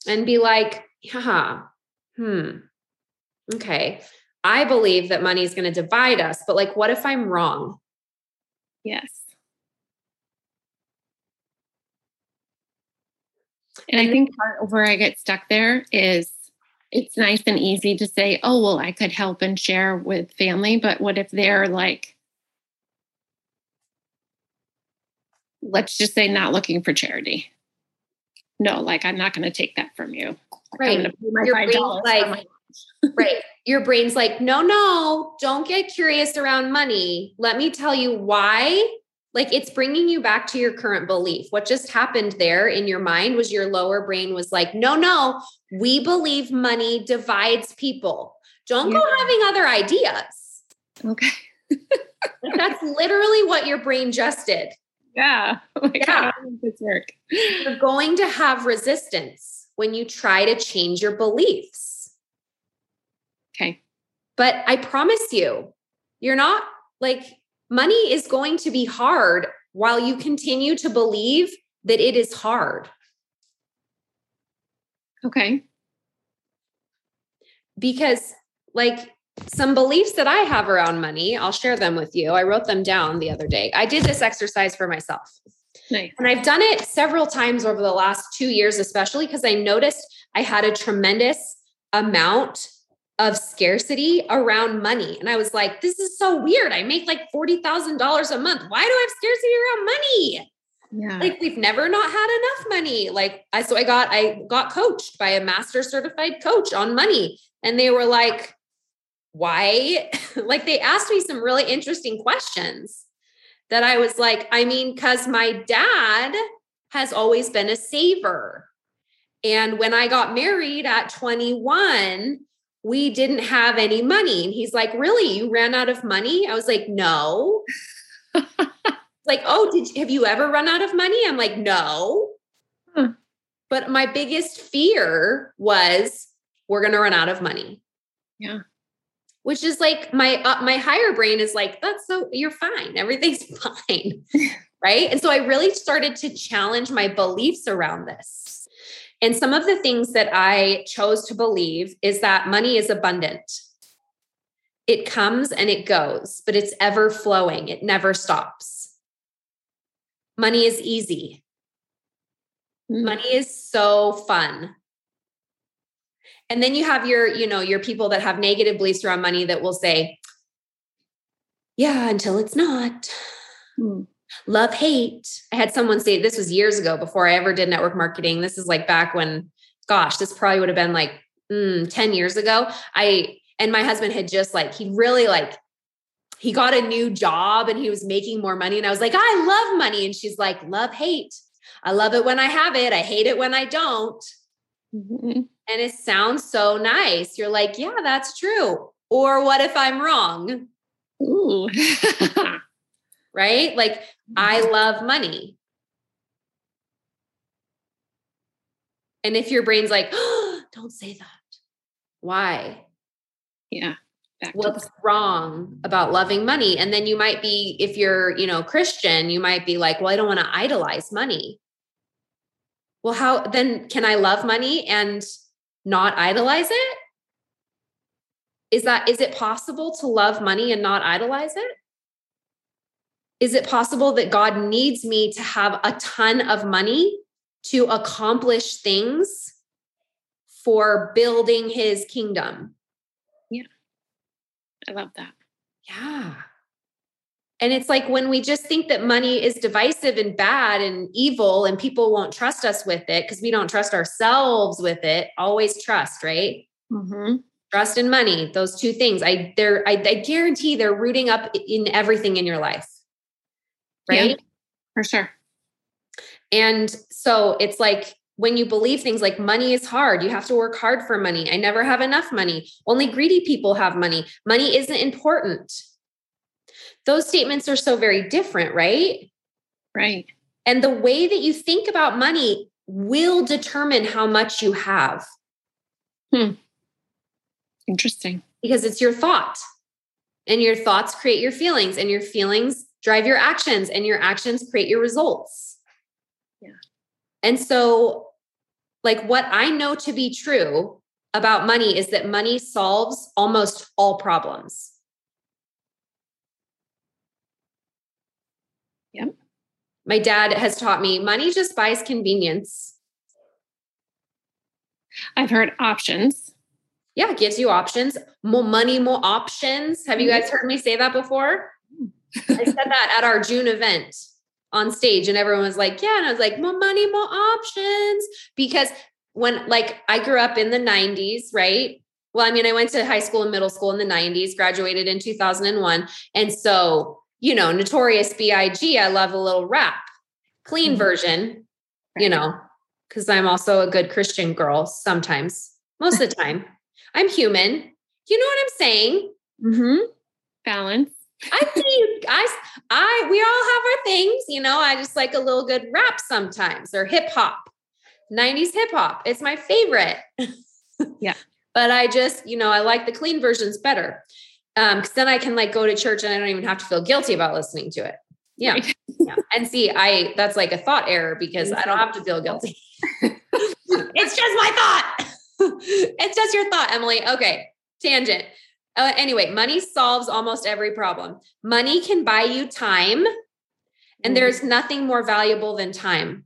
And be like, yeah, hmm, okay. I believe that money is going to divide us, but like, what if I'm wrong? Yes. And I think part of where I get stuck there is it's nice and easy to say, oh, well, I could help and share with family. But what if they're like, let's just say, not looking for charity? no, like I'm not going to take that from you. Right. Your brain's like, right. Your brain's like, no, no, don't get curious around money. Let me tell you why. Like it's bringing you back to your current belief. What just happened there in your mind was your lower brain was like, no, no, we believe money divides people. Don't yeah. go having other ideas. Okay. That's literally what your brain just did. Yeah. Oh yeah. work? You're going to have resistance when you try to change your beliefs. But I promise you, you're not like money is going to be hard while you continue to believe that it is hard. Okay. Because, like, some beliefs that I have around money, I'll share them with you. I wrote them down the other day. I did this exercise for myself. Nice. And I've done it several times over the last two years, especially because I noticed I had a tremendous amount of scarcity around money. And I was like, this is so weird. I make like $40,000 a month. Why do I have scarcity around money? Yeah. Like we've never not had enough money. Like I so I got I got coached by a master certified coach on money and they were like why? like they asked me some really interesting questions that I was like, I mean, because my dad has always been a saver. And when I got married at 21, we didn't have any money. And he's like, Really? You ran out of money? I was like, No. like, oh, did have you ever run out of money? I'm like, no. Huh. But my biggest fear was we're going to run out of money. Yeah which is like my uh, my higher brain is like that's so you're fine everything's fine right and so i really started to challenge my beliefs around this and some of the things that i chose to believe is that money is abundant it comes and it goes but it's ever flowing it never stops money is easy mm. money is so fun and then you have your, you know, your people that have negative beliefs around money that will say, yeah, until it's not. Hmm. Love, hate. I had someone say this was years ago before I ever did network marketing. This is like back when, gosh, this probably would have been like mm, 10 years ago. I, and my husband had just like, he really like, he got a new job and he was making more money. And I was like, I love money. And she's like, love, hate. I love it when I have it. I hate it when I don't. Mm-hmm. And it sounds so nice. You're like, yeah, that's true. Or what if I'm wrong? Ooh. right? Like, I mm-hmm. love money. And if your brain's like, oh, don't say that. Why? Yeah. What's wrong about loving money? And then you might be, if you're, you know, Christian, you might be like, well, I don't want to idolize money. Well, how then can I love money and not idolize it? Is that is it possible to love money and not idolize it? Is it possible that God needs me to have a ton of money to accomplish things for building his kingdom? Yeah. I love that. Yeah. And it's like when we just think that money is divisive and bad and evil and people won't trust us with it because we don't trust ourselves with it. Always trust, right? Mm-hmm. Trust and money, those two things. I they're I, I, guarantee they're rooting up in everything in your life. Right? Yeah, for sure. And so it's like when you believe things like money is hard, you have to work hard for money. I never have enough money. Only greedy people have money. Money isn't important those statements are so very different, right? Right. And the way that you think about money will determine how much you have. Hmm. Interesting. Because it's your thought. And your thoughts create your feelings, and your feelings drive your actions, and your actions create your results. Yeah. And so, like, what I know to be true about money is that money solves almost all problems. Yep. My dad has taught me money just buys convenience. I've heard options. Yeah, it gives you options. More money, more options. Have you mm-hmm. guys heard me say that before? I said that at our June event. on stage and everyone was like, yeah. And I was like, more money, more options. Because when like I grew up in the 90s, right? Well, I mean, I went to high school and middle school in the 90s, graduated in 2001. And so, you know, Notorious B.I.G., I love a little rap, clean mm-hmm. version, you know, because I'm also a good Christian girl sometimes, most of the time. I'm human. You know what I'm saying? Mm-hmm. Balance. I think I, I, we all have our things, you know. I just like a little good rap sometimes or hip hop, 90s hip hop. It's my favorite. yeah. but I just, you know, I like the clean versions better. Um, cause then I can like go to church and I don't even have to feel guilty about listening to it. Yeah. Right. yeah. And see, I, that's like a thought error because I don't have to feel guilty. it's just my thought. it's just your thought, Emily. Okay. Tangent. Uh, anyway, money solves almost every problem. Money can buy you time, and mm. there's nothing more valuable than time.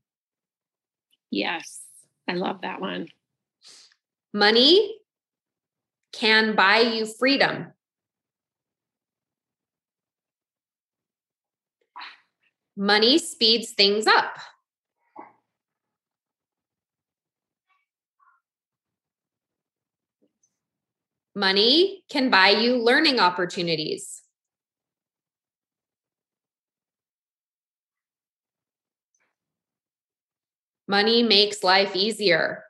Yes, I love that one. Money can buy you freedom. Money speeds things up. Money can buy you learning opportunities. Money makes life easier.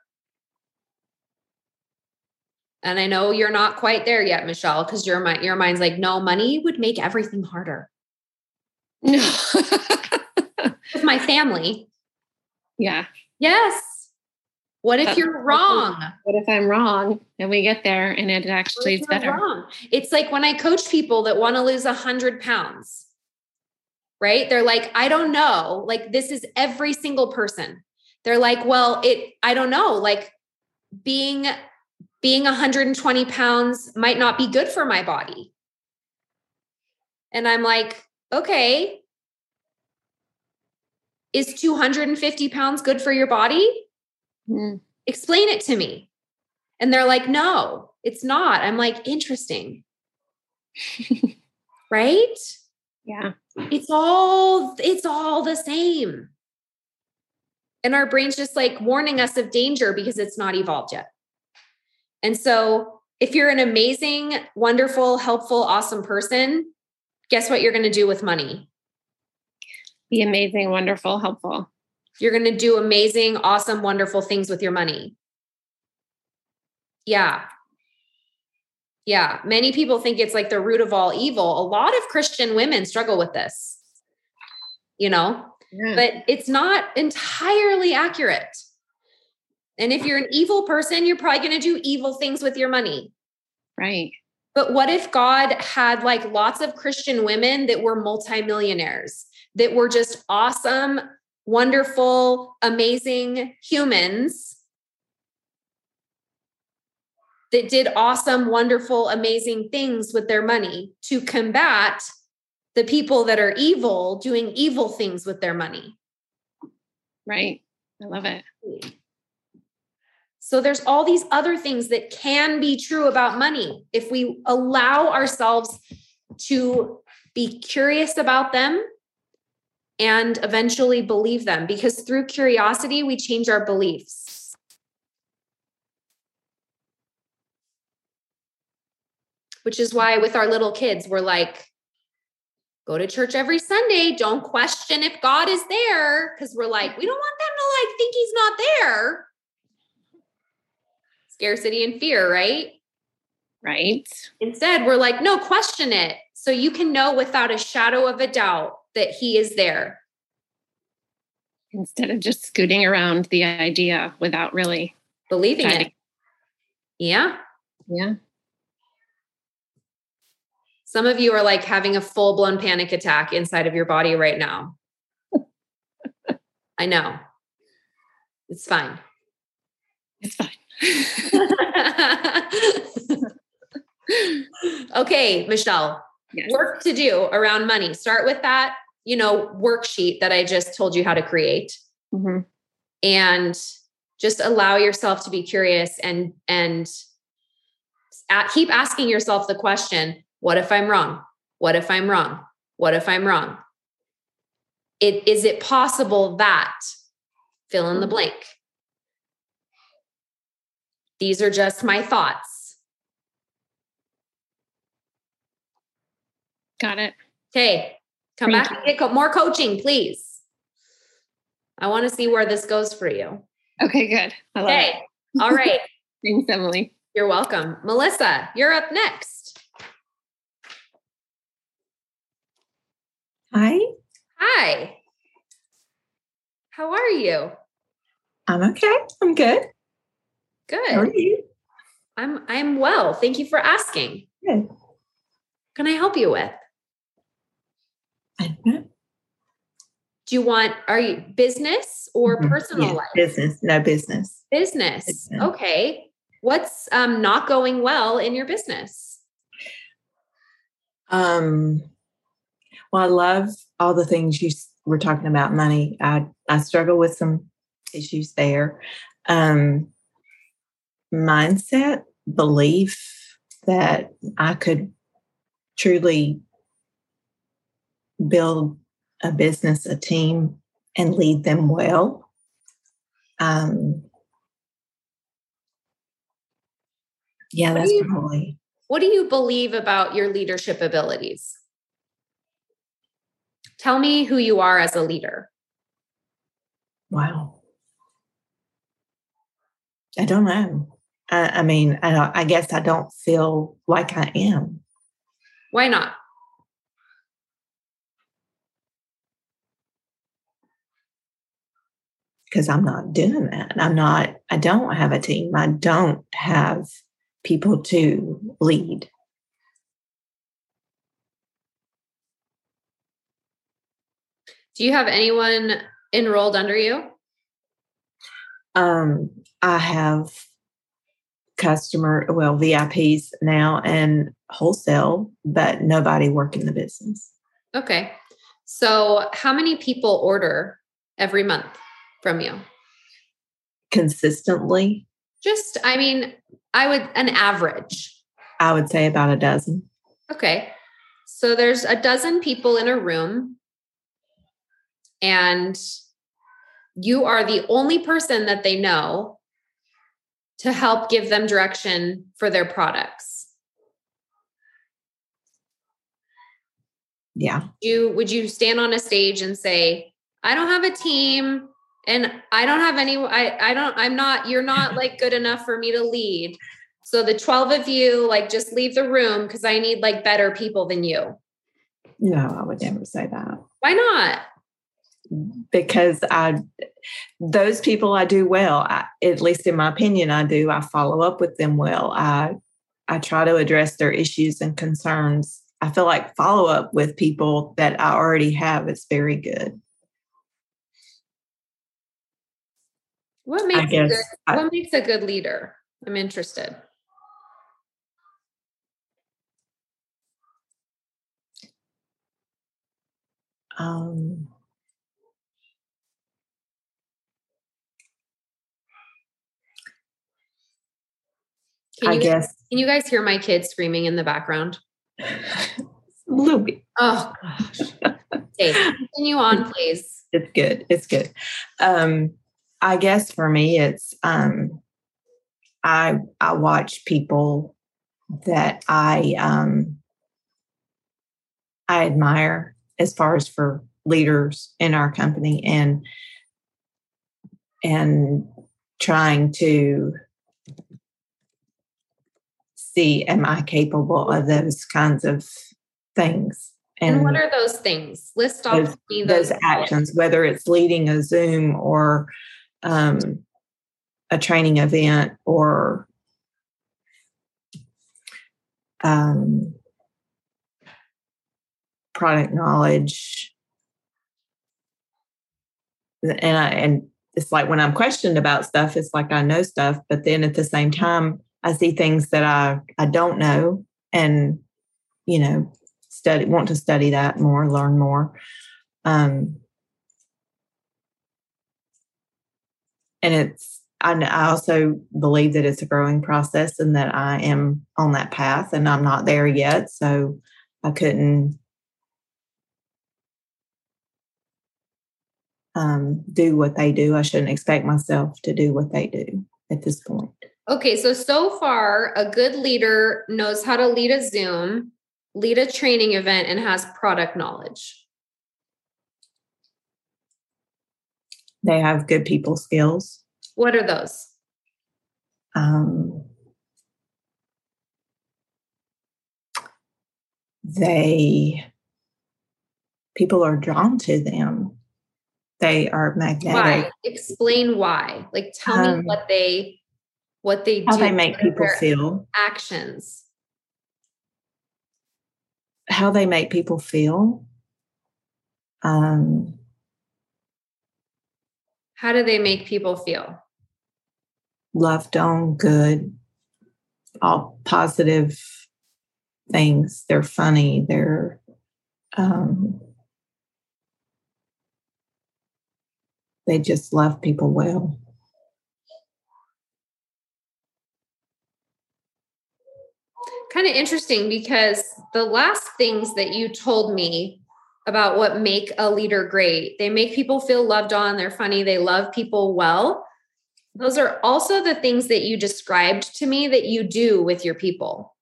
And I know you're not quite there yet, Michelle, because your mind, your mind's like, no, money would make everything harder. No. With my family. Yeah. Yes. What if you're wrong? What if I'm wrong and we get there and it actually is better? Wrong? It's like when I coach people that want to lose a hundred pounds, right? They're like, I don't know. Like this is every single person. They're like, well, it, I don't know. Like being, being 120 pounds might not be good for my body. And I'm like, okay. Is 250 pounds good for your body? Mm. Explain it to me. And they're like, no, it's not. I'm like, interesting. right? Yeah. It's all it's all the same. And our brain's just like warning us of danger because it's not evolved yet. And so, if you're an amazing, wonderful, helpful, awesome person, guess what you're going to do with money? Be amazing, wonderful, helpful. You're going to do amazing, awesome, wonderful things with your money. Yeah. Yeah. Many people think it's like the root of all evil. A lot of Christian women struggle with this, you know, yeah. but it's not entirely accurate. And if you're an evil person, you're probably going to do evil things with your money. Right. But what if God had like lots of Christian women that were multimillionaires, that were just awesome, wonderful, amazing humans that did awesome, wonderful, amazing things with their money to combat the people that are evil doing evil things with their money. Right. I love it. So there's all these other things that can be true about money if we allow ourselves to be curious about them and eventually believe them because through curiosity, we change our beliefs. Which is why, with our little kids, we're like, go to church every Sunday. Don't question if God is there because we're like, we don't want them to like think he's not there. Scarcity and fear, right? Right. Instead, we're like, no, question it. So you can know without a shadow of a doubt that he is there. Instead of just scooting around the idea without really believing it. Yeah. Yeah. Some of you are like having a full blown panic attack inside of your body right now. I know. It's fine. It's fine. okay, Michelle, yes. work to do around money. Start with that you know, worksheet that I just told you how to create. Mm-hmm. And just allow yourself to be curious and and at, keep asking yourself the question, what if I'm wrong? What if I'm wrong? What if I'm wrong? it is it possible that fill in the blank these are just my thoughts got it okay come Thank back and get co- more coaching please. I want to see where this goes for you. Okay good. I okay. All right. thanks emily. You're welcome. Melissa you're up next. Hi, hi. How are you? I'm okay. I'm good. How are good you? i'm i'm well. Thank you for asking. Good. can i help you with I don't know. do you want are you business or Mhm. personal Yeah, life Business, no business. business Business. okay what's um not going well in your business Um, well, I love all the things you were talking about money. I I struggle with some issues there. Um, mindset, belief that I could truly build a business, a team, and lead them well. Um, yeah, What that's you- probably what do you believe about your leadership abilities tell me who you are as a leader wow. I don't know. I, I mean, I, I guess I don't feel like I am. why not because I'm not doing that. I'm not, I don't have a team. I don't have people to lead. do you have anyone enrolled under you Um, I have customer, well, VIPs now and wholesale, but nobody working the business. okay so how many people order every month from you Consistently, just i mean i would an average I would say about a dozen. Okay. So there's a dozen people in a room, and you are the only person that they know to help give them direction for their products. Yeah. You would you stand on a stage and say, I don't have a team and I don't have any I, I don't I'm not you're not like good enough for me to lead. So the 12 of you like just leave the room because I need like better people than you. No, I would never say that Why not? because I, those people I do well, I, at least in my opinion, I do. I follow up with them well. I, I try to address their issues and concerns. I feel like follow up with people that I already have is very good. What makes a guess good, I- what makes a good leader? I'm interested. Um, Can I you guess can you guys hear my kids screaming in the background? a. Oh gosh. Okay, continue on, please. It's good. It's good. Um, I guess for me, it's um, I I watch people that I um, I admire as far as for leaders in our company and and trying to see am I capable of those kinds of things And, what are those things? List off those those actions, whether it's leading a Zoom or um, a training event or um, product knowledge. And I, and it's like when I'm questioned about stuff, it's like I know stuff, but then at the same time, I see things that I I don't know, and you know, study want to study that more, learn more. Um, and it's I, also believe that it's a growing process and that I am on that path and I'm not there yet. So I couldn't um, do what they do. I shouldn't expect myself to do what they do at this point. Okay, so so far, a good leader knows how to lead a Zoom, lead a training event, and has product knowledge. They have good people skills. What are those? Um, they people are drawn to them. They are magnetic. Why? Explain why. Like tell um, me what they what they how do. they make people feel. Actions. How they make people feel. Um, how do they make people feel? Loved on, good, all positive things. They're funny. They're um, they just love people well. Kind of interesting because the last things that you told me about what make a leader great, they make people feel loved on, they're funny, they love people well. Those are also the things that you described to me that you do with your people.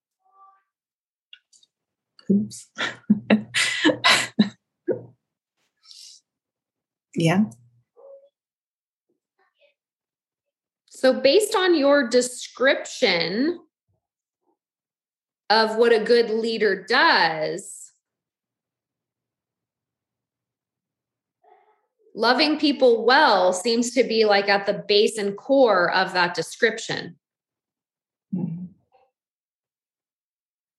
Oops. yeah. So, based on your description of what a good leader does, loving people well seems to be like at the base and core of that description.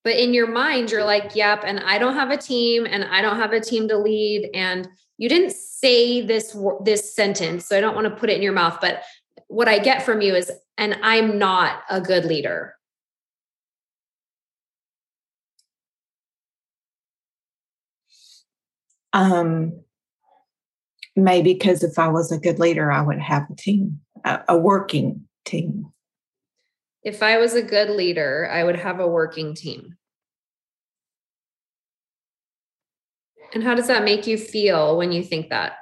But in your mind, you're like, yep, and I don't have a team and I don't have a team to lead. And you didn't say this this sentence, so I don't want to put it in your mouth, but what I get from you is, and I'm not a good leader. Um, maybe because if I was a good leader, I would have a team, a, working team. If I was a good leader, I would have a working team. And how does that make you feel when you think that?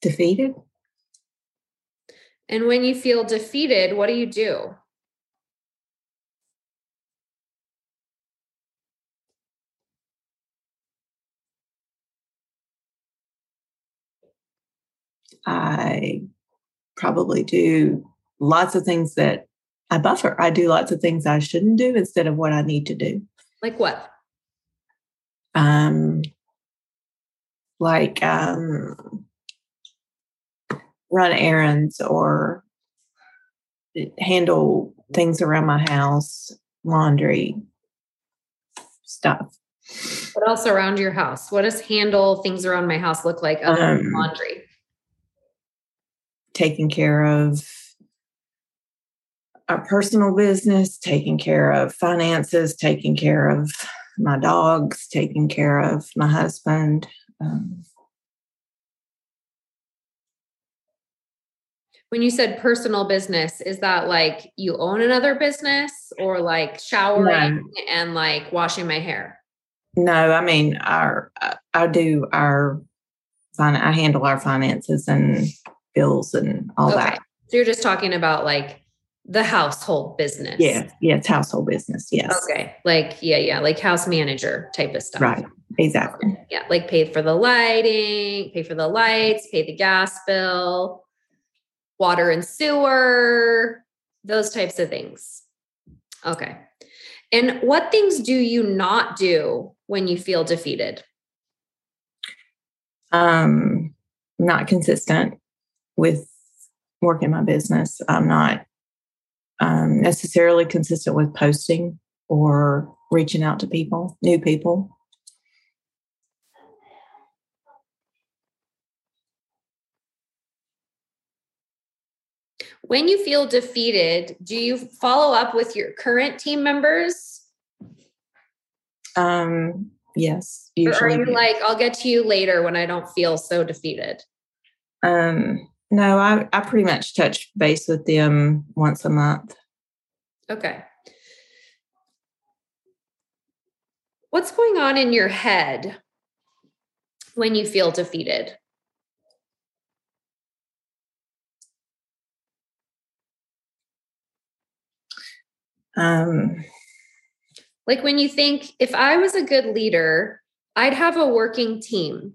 defeated. And when you feel defeated, what do you do? I probably do lots of things that I buffer. I do lots of things I shouldn't do instead of what I need to do. Like what? Um, like um, run errands or handle things around my house, laundry stuff. What else around your house? What does handle things around my house look like other um, than laundry? Taking care of our personal business, taking care of finances, taking care of my dogs, taking care of my husband. Um, when you said personal business, is that like you own another business or like showering no. and like washing my hair? No, I mean our I do our I handle our finances and bills and all okay. that. So you're just talking about like the household business. Yeah, yeah, it's household business. Yes. Okay. Like, yeah, yeah, like house manager type of stuff. Right. Exactly. Yeah. Like pay for the lighting, pay for the lights, pay the gas bill, water and sewer, those types of things. Okay. And what things do you not do when you feel defeated? Um, not consistent with working my business. I'm not um, necessarily consistent with posting or reaching out to people, new people. When you feel defeated, do you follow up with your current team members? Um, yes. Usually. Or are you like, I'll get to you later when I don't feel so defeated? Um, no, I, I pretty much touch base with them once a month. Okay. What's going on in your head when you feel defeated? Um, like when you think, if I was a good leader, I'd have a working team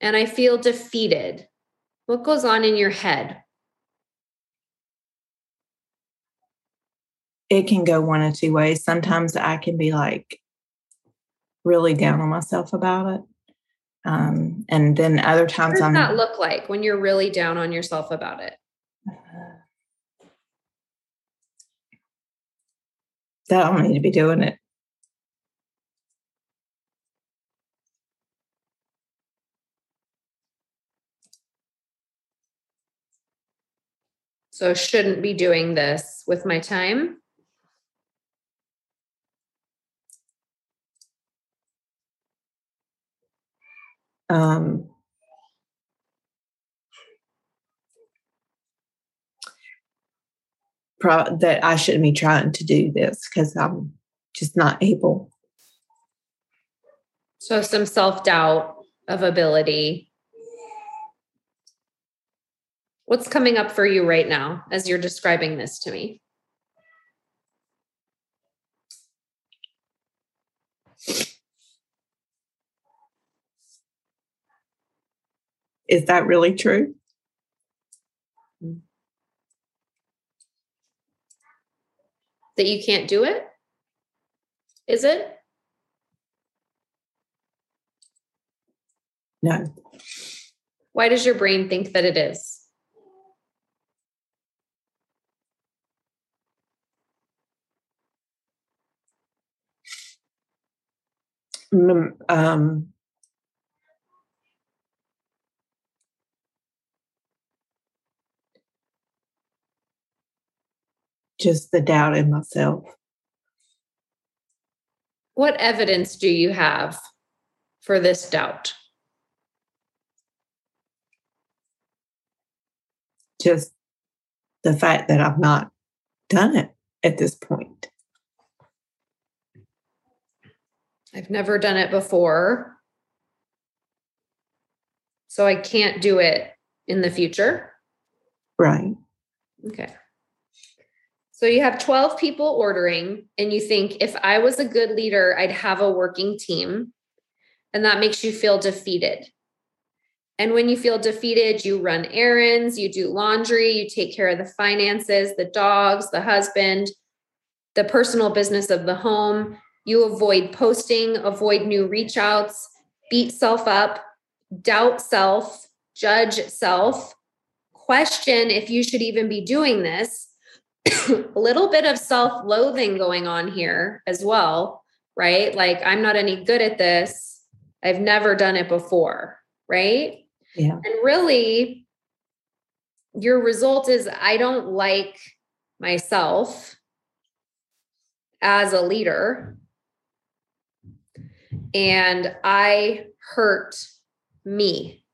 and I feel defeated. What goes on in your head? It can go one of two ways. Sometimes I can be like really down on myself about it. Um, and then other times what does I'm that look like when you're really down on yourself about it? That I don't need to be doing it. So shouldn't be doing this with my time. Um, pro- that I shouldn't be trying to do this because I'm just not able. So some self-doubt of ability. What's coming up for you right now as you're describing this to me? Is that really true? That you can't do it? Is it? No. Why does your brain think that it is? Mm, Um, just the doubt in myself. What evidence do you have for this doubt? Just the fact that I've not done it at this point. I've never done it before. So I can't do it in the future. Right. Okay. So you have 12 people ordering, and you think if I was a good leader, I'd have a working team. And that makes you feel defeated. And when you feel defeated, you run errands, you do laundry, you take care of the finances, the dogs, the husband, the personal business of the home. You avoid posting, avoid new reach outs, beat self up, doubt self, judge self, question if you should even be doing this. a little bit of self loathing going on here as well, right? Like, I'm not any good at this. I've never done it before, right? Yeah. And really, your result is I don't like myself as a leader. And I hurt me.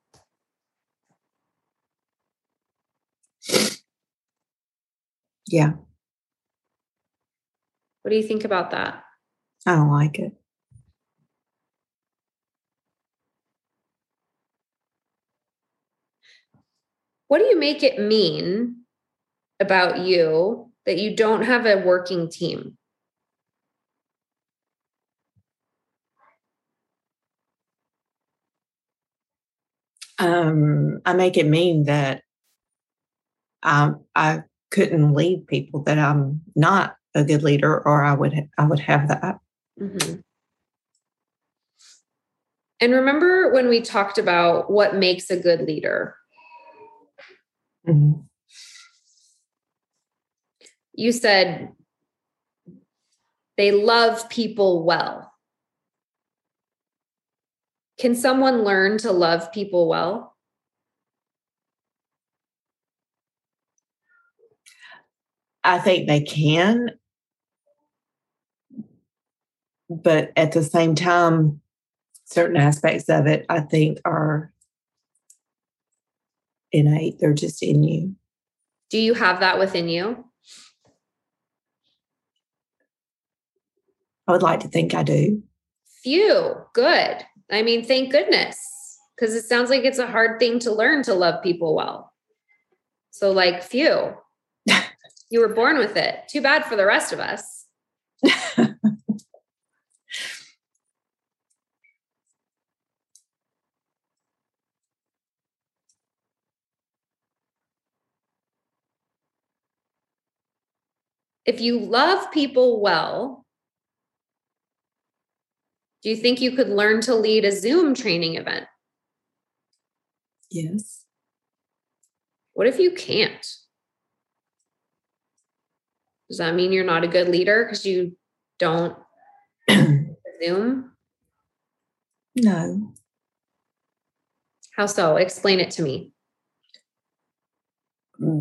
Yeah. What do you think about that? I don't like it. What do you make it mean about you that you don't have a working team? Um, I make it mean that I, I couldn't lead people, that I'm not a good leader, or I would I would have that. Mhm. And remember when we talked about what makes a good leader? Mhm. You said they love people well. Can someone learn to love people well? I think they can, but at the same time, certain aspects of it I think are innate. They're just in you. Do you have that within you? I would like to think I do. Few. Good. I mean, thank goodness. Because it sounds like it's a hard thing to learn to love people well. So, like, few. you were born with it. Too bad for the rest of us. if you love people well, do you think you could learn to lead a Zoom training event? Yes. What if you can't? Does that mean you're not a good leader because you don't Zoom? No. How so? Explain it to me.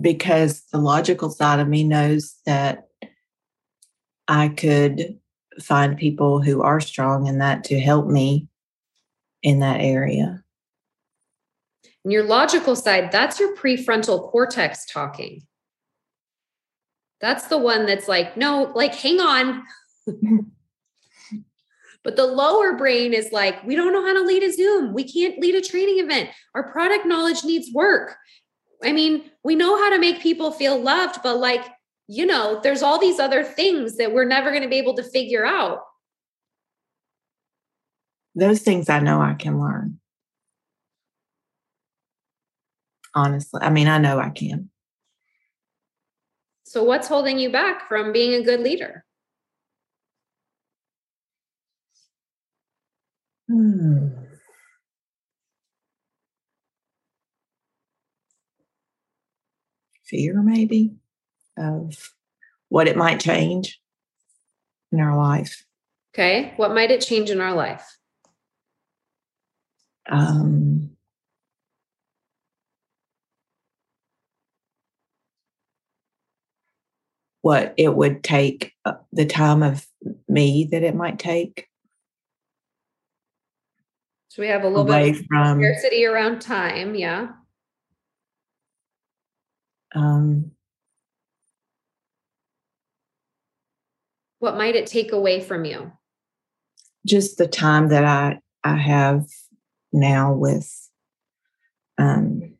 Because the logical side of me knows that I could find people who are strong in that to help me in that area. And your logical side, that's your prefrontal cortex talking. That's the one that's like, no, like, hang on. but the lower brain is like, we don't know how to lead a Zoom. We can't lead a training event. Our product knowledge needs work. I mean, we know how to make people feel loved, but like, you know, there's all these other things that we're never going to be able to figure out. Those things I know I can learn. Honestly, I mean, I know I can. So, what's holding you back from being a good leader? Hmm. Fear, maybe of what it might change in our life. Okay. What might it change in our life? Um, what it would take, uh, the time of me that it might take. So we have a little bit of from, scarcity around time. Yeah. Um, what might it take away from you? Just the time that i i have now with um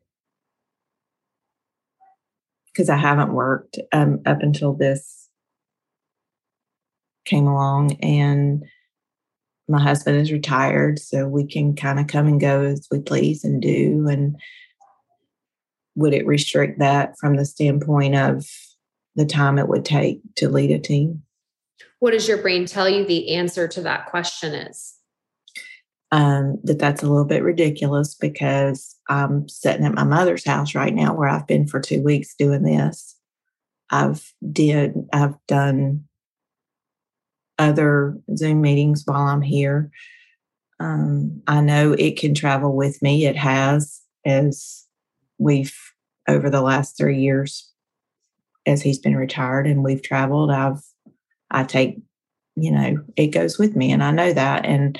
because i haven't worked um up until this came along and my husband is retired so we can kind of come and go as we please and do and would it restrict that from the standpoint of the time it would take to lead a team what does your brain tell you the answer to that question is? Um, that that's a little bit ridiculous because I'm sitting at my mother's house right now where I've been for two weeks doing this. I've did I've done other Zoom meetings while I'm here. Um, I know it can travel with me. It has as we've over the last three years as he's been retired and we've traveled. I've I take, you know, it goes with me and I know that. And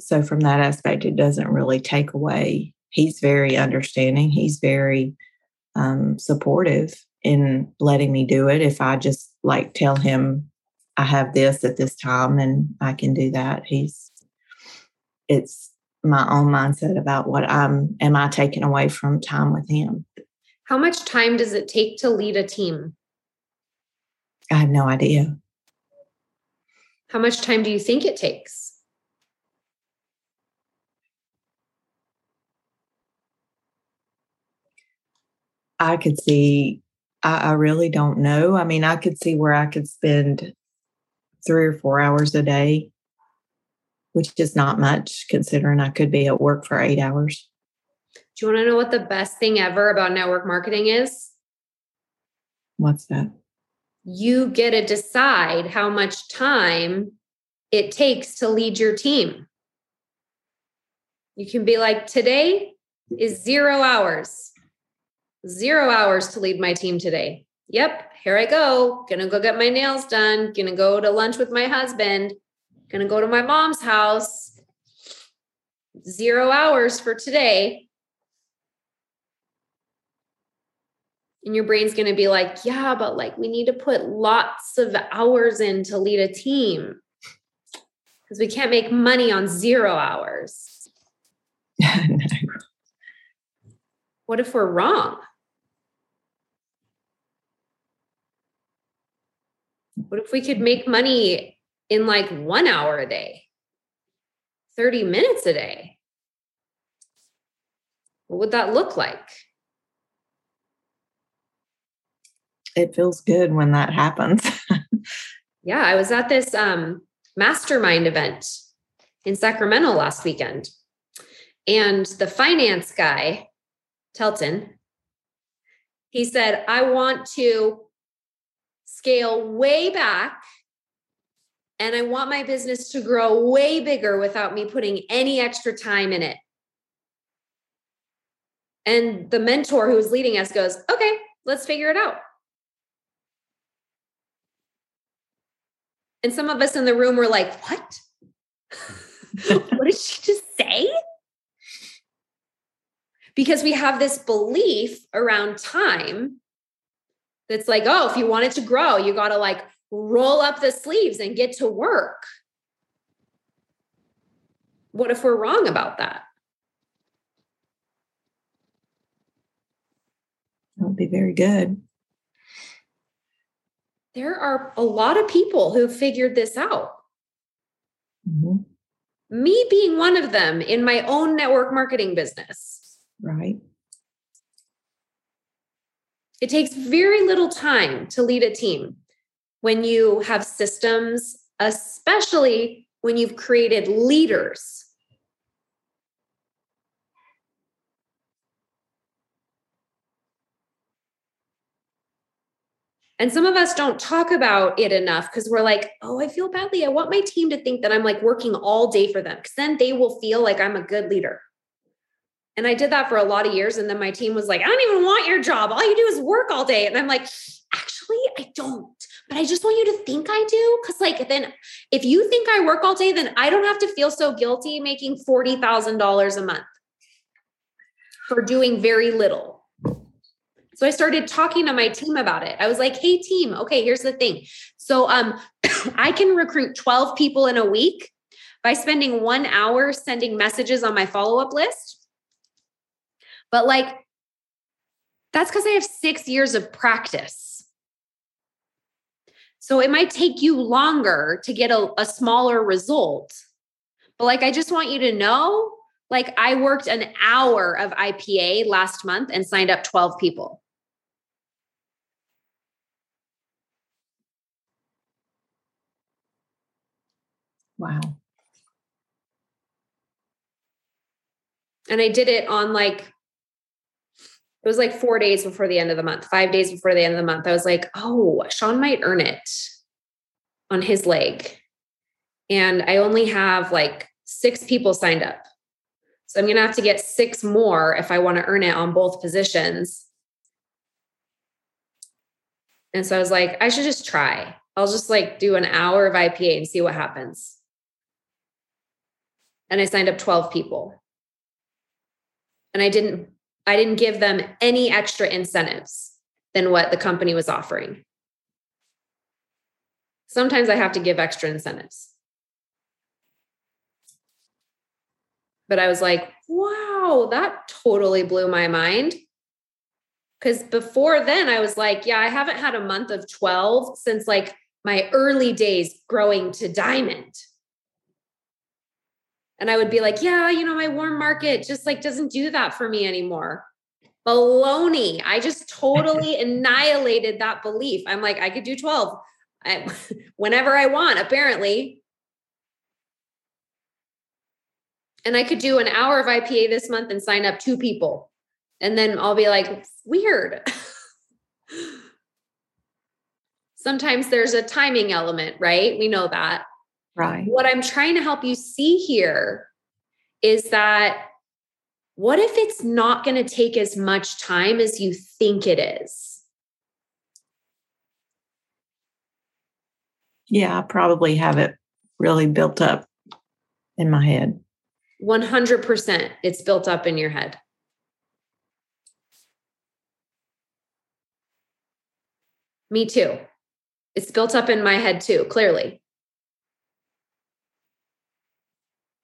so from that aspect, it doesn't really take away. He's very understanding. He's very um, supportive in letting me do it. If I just like tell him I have this at this time and I can do that, he's, it's my own mindset about what I'm, am I taking away from time with him? How much time does it take to lead a team? I have no idea. How much time do you think it takes? I could see, I, I, really don't know. I mean, I could see where I could spend three or four hours a day, which is not much considering I could be at work for eight hours. Do you want to know what the best thing ever about network marketing is? What's that? You get to decide how much time it takes to lead your team. You can be like, today is zero hours, zero hours to lead my team today. Yep, here I go. Gonna go get my nails done. Gonna go to lunch with my husband. Gonna go to my mom's house. Zero hours for today. And your brain's going to be like, yeah, but like we need to put lots of hours in to lead a team because we can't make money on zero hours. What if we're wrong? What if we could make money in like one hour a day, 30 minutes a day? What would that look like? It feels good when that happens. yeah, I was at this um, mastermind event in Sacramento last weekend. And the finance guy, Telton, he said, I want to scale way back and I want my business to grow way bigger without me putting any extra time in it. And the mentor who was leading us goes, okay, let's figure it out. And some of us in the room were like, what? what did she just say? Because we have this belief around time that's like, oh, if you want it to grow, you got to like roll up the sleeves and get to work. What if we're wrong about that? That would be very good. There are a lot of people who figured this out. Mm-hmm. Me being one of them in my own network marketing business. Right. It takes very little time to lead a team when you have systems, especially when you've created leaders And some of us don't talk about it enough because we're like, oh, I feel badly. I want my team to think that I'm like working all day for them because then they will feel like I'm a good leader. And I did that for a lot of years. And then my team was like, I don't even want your job. All you do is work all day. And I'm like, actually, I don't. But I just want you to think I do. Cause like then if you think I work all day, then I don't have to feel so guilty making $40,000 a month for doing very little. So I started talking to my team about it. I was like, "Hey team, okay, here's the thing. So um I can recruit 12 people in a week by spending 1 hour sending messages on my follow-up list. But like that's cuz I have 6 years of practice. So it might take you longer to get a, a smaller result. But like I just want you to know like I worked an hour of IPA last month and signed up 12 people. Wow. And I did it on like, it was like four days before the end of the month, five days before the end of the month. I was like, oh, Sean might earn it on his leg. And I only have like six people signed up. So I'm going to have to get six more if I want to earn it on both positions. And so I was like, I should just try. I'll just like do an hour of IPA and see what happens and I signed up 12 people. And I didn't I didn't give them any extra incentives than what the company was offering. Sometimes I have to give extra incentives. But I was like, wow, that totally blew my mind. Because before then, I was like, yeah, I haven't had a month of 12 since like my early days growing to diamond and I would be like, yeah, you know, my warm market just like doesn't do that for me anymore. Baloney. I just totally annihilated that belief. I'm like, I could do 12 I, whenever I want, apparently. And I could do an hour of IPA this month and sign up two people. And then I'll be like, weird. Sometimes there's a timing element, right? We know that. Right. What I'm trying to help you see here is that what if it's not going to take as much time as you think it is? Yeah, I probably have it really built up in my head. 100% it's built up in your head. Me too. It's built up in my head too, clearly.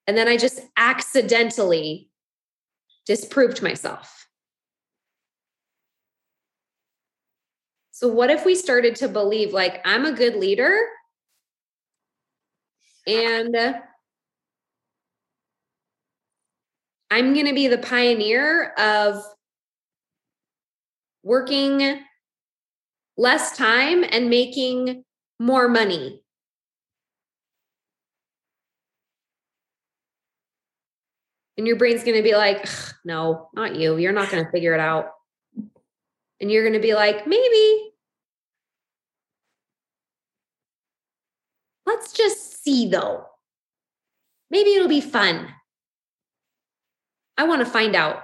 And then I just accidentally disproved myself. So, what if we started to believe like I'm a good leader and I'm going to be the pioneer of working less time and making more money. And your brain's going to be like, no, not you. You're not going to figure it out. And you're going to be like, maybe. Let's just see though. Maybe it'll be fun. I want to find out.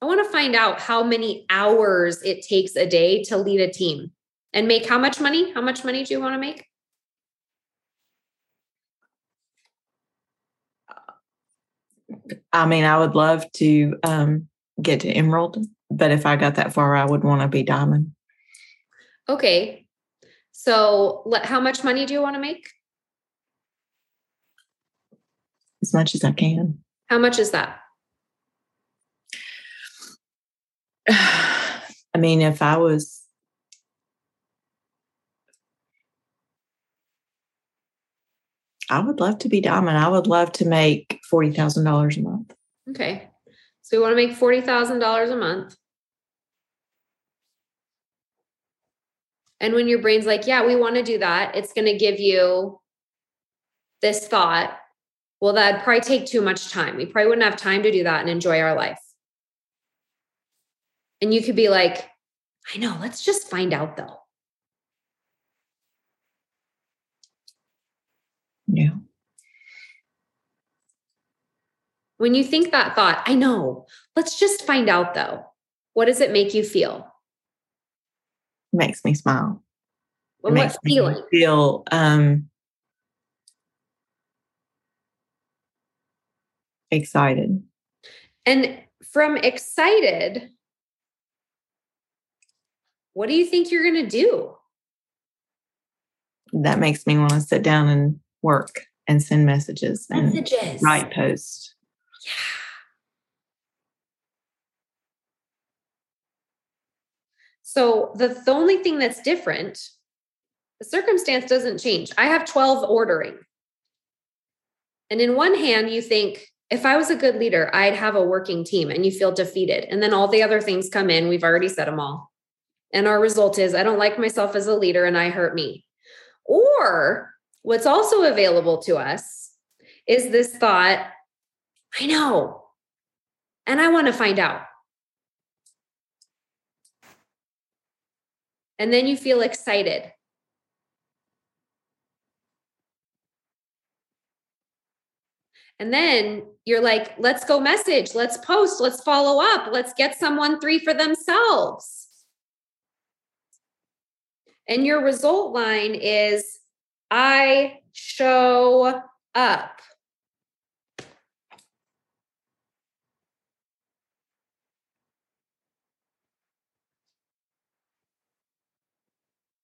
I want to find out how many hours it takes a day to lead a team and make how much money? How much money do you want to make? I mean, I would love to um, get to emerald, but if I got that far, I would want to be diamond. Okay. So, how much money do you want to make? as much as I can. How much is that? I mean, if I was I would love to be diamond. I would love to make forty thousand dollars a month. Okay. So we want to make forty thousand dollars a month. And when your brain's like, yeah, we want to do that, it's going to give you this thought well, that'd probably take too much time. We probably wouldn't have time to do that and enjoy our life. And you could be like, I know, let's just find out though. Yeah. When you think that thought, I know, let's just find out though. What does it make you feel? It makes me smile. Well, what feeling? Feel um excited. And from excited, what do you think you're going to do? That makes me want to sit down and work and send messages, messages. and write posts. Yeah. So the, the only thing that's different, the circumstance doesn't change. I have 12 ordering. And in one hand, you think, if I was a good leader, I'd have a working team and you feel defeated. And then all the other things come in. We've already said them all. And our result is I don't like myself as a leader and I hurt me. Or what's also available to us is this thought I know, and I want to find out. And then you feel excited And then you're like, let's go message, let's post, let's follow up, let's get someone three for themselves. And your result line is, I show up.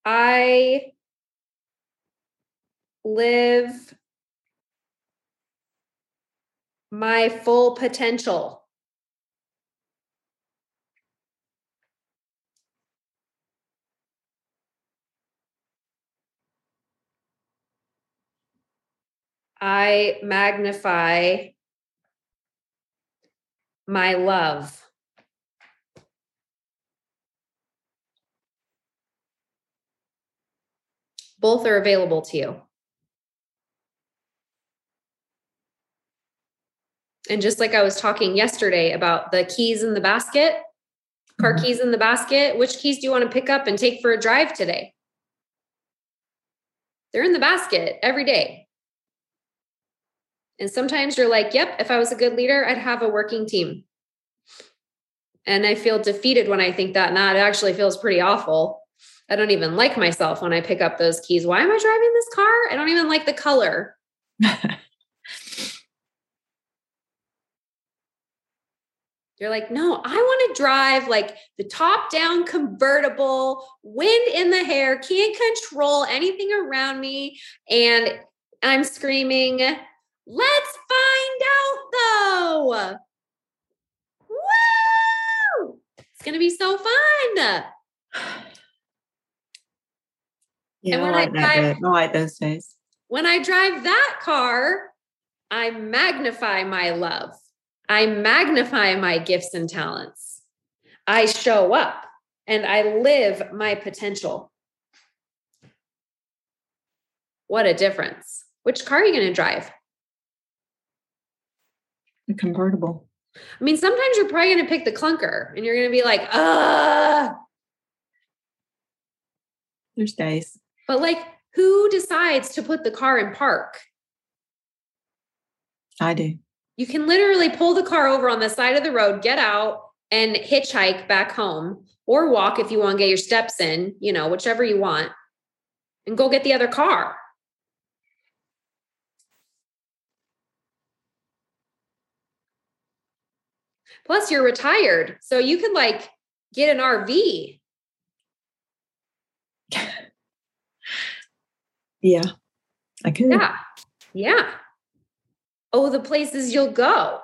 I live my full potential. I magnify my love. Both are available to you. And just like I was talking yesterday about the keys in the basket, car mm-hmm. keys in the basket, which keys do you want to pick up and take for a drive today? They're in the basket every day. And sometimes you're like, yep, if I was a good leader, I'd have a working team. And I feel defeated when I think that. And that actually feels pretty awful. I don't even like myself when I pick up those keys. Why am I driving this car? I don't even like the color. You're like, no, I want to drive like the top down convertible, wind in the hair, can't control anything around me. And I'm screaming, let's find out though. Woo! It's going to be so fun. Yeah, And when I like that. drive-. I like those days. When I drive that car, I magnify my love. I magnify my gifts and talents. I show up and I live my potential. What a difference. Which car are you going to drive? A convertible. I mean, sometimes you're probably going to pick the clunker and you're going to be like, ah, There's days. but like, who decides to put the car in park? I do. You can literally pull the car over on the side of the road, get out and hitchhike back home or walk if you want to get your steps in, you know, whichever you want, and go get the other car. Plus, you're retired. So you can like get an RV. Yeah. I could. Yeah. Yeah. Oh, the places you'll go.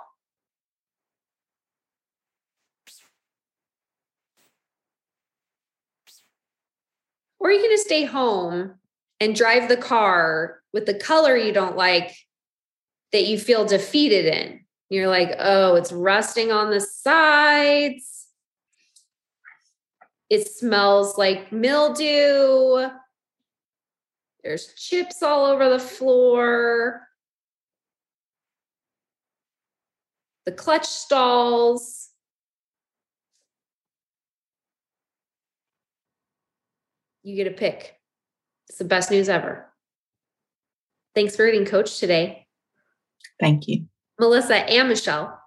Or you can just stay home and drive the car with the color you don't like that you feel defeated in. You're like, oh, it's rusting on the sides. It smells like mildew. There's chips all over the floor. The clutch stalls. You get a pick. It's the best news ever. Thanks for reading Coach today, Thank you. Melissa and Michelle.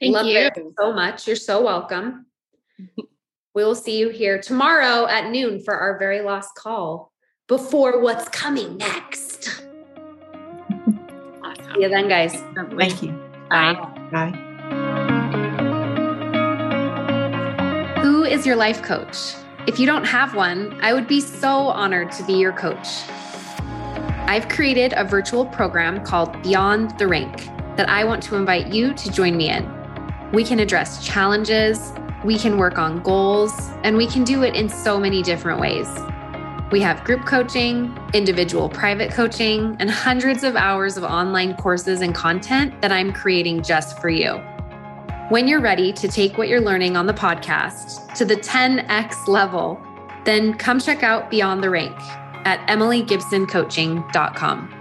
Thank Love you. so much. You're so welcome. we will see you here tomorrow at noon for our very last call before what's coming next. Awesome. See you then, guys. Thank you. Bye. Bye. Who is your life coach? If you don't have one, I would be so honored to be your coach. I've created a virtual program called Beyond the Rank that I want to invite you to join me in. We can address challenges, we can work on goals, and we can do it in so many different ways. We have group coaching, individual private coaching, and hundreds of hours of online courses and content that I'm creating just for you. When you're ready to take what you're learning on the podcast to the 10x level, then come check out Beyond the Rank at emilygibsoncoaching.com.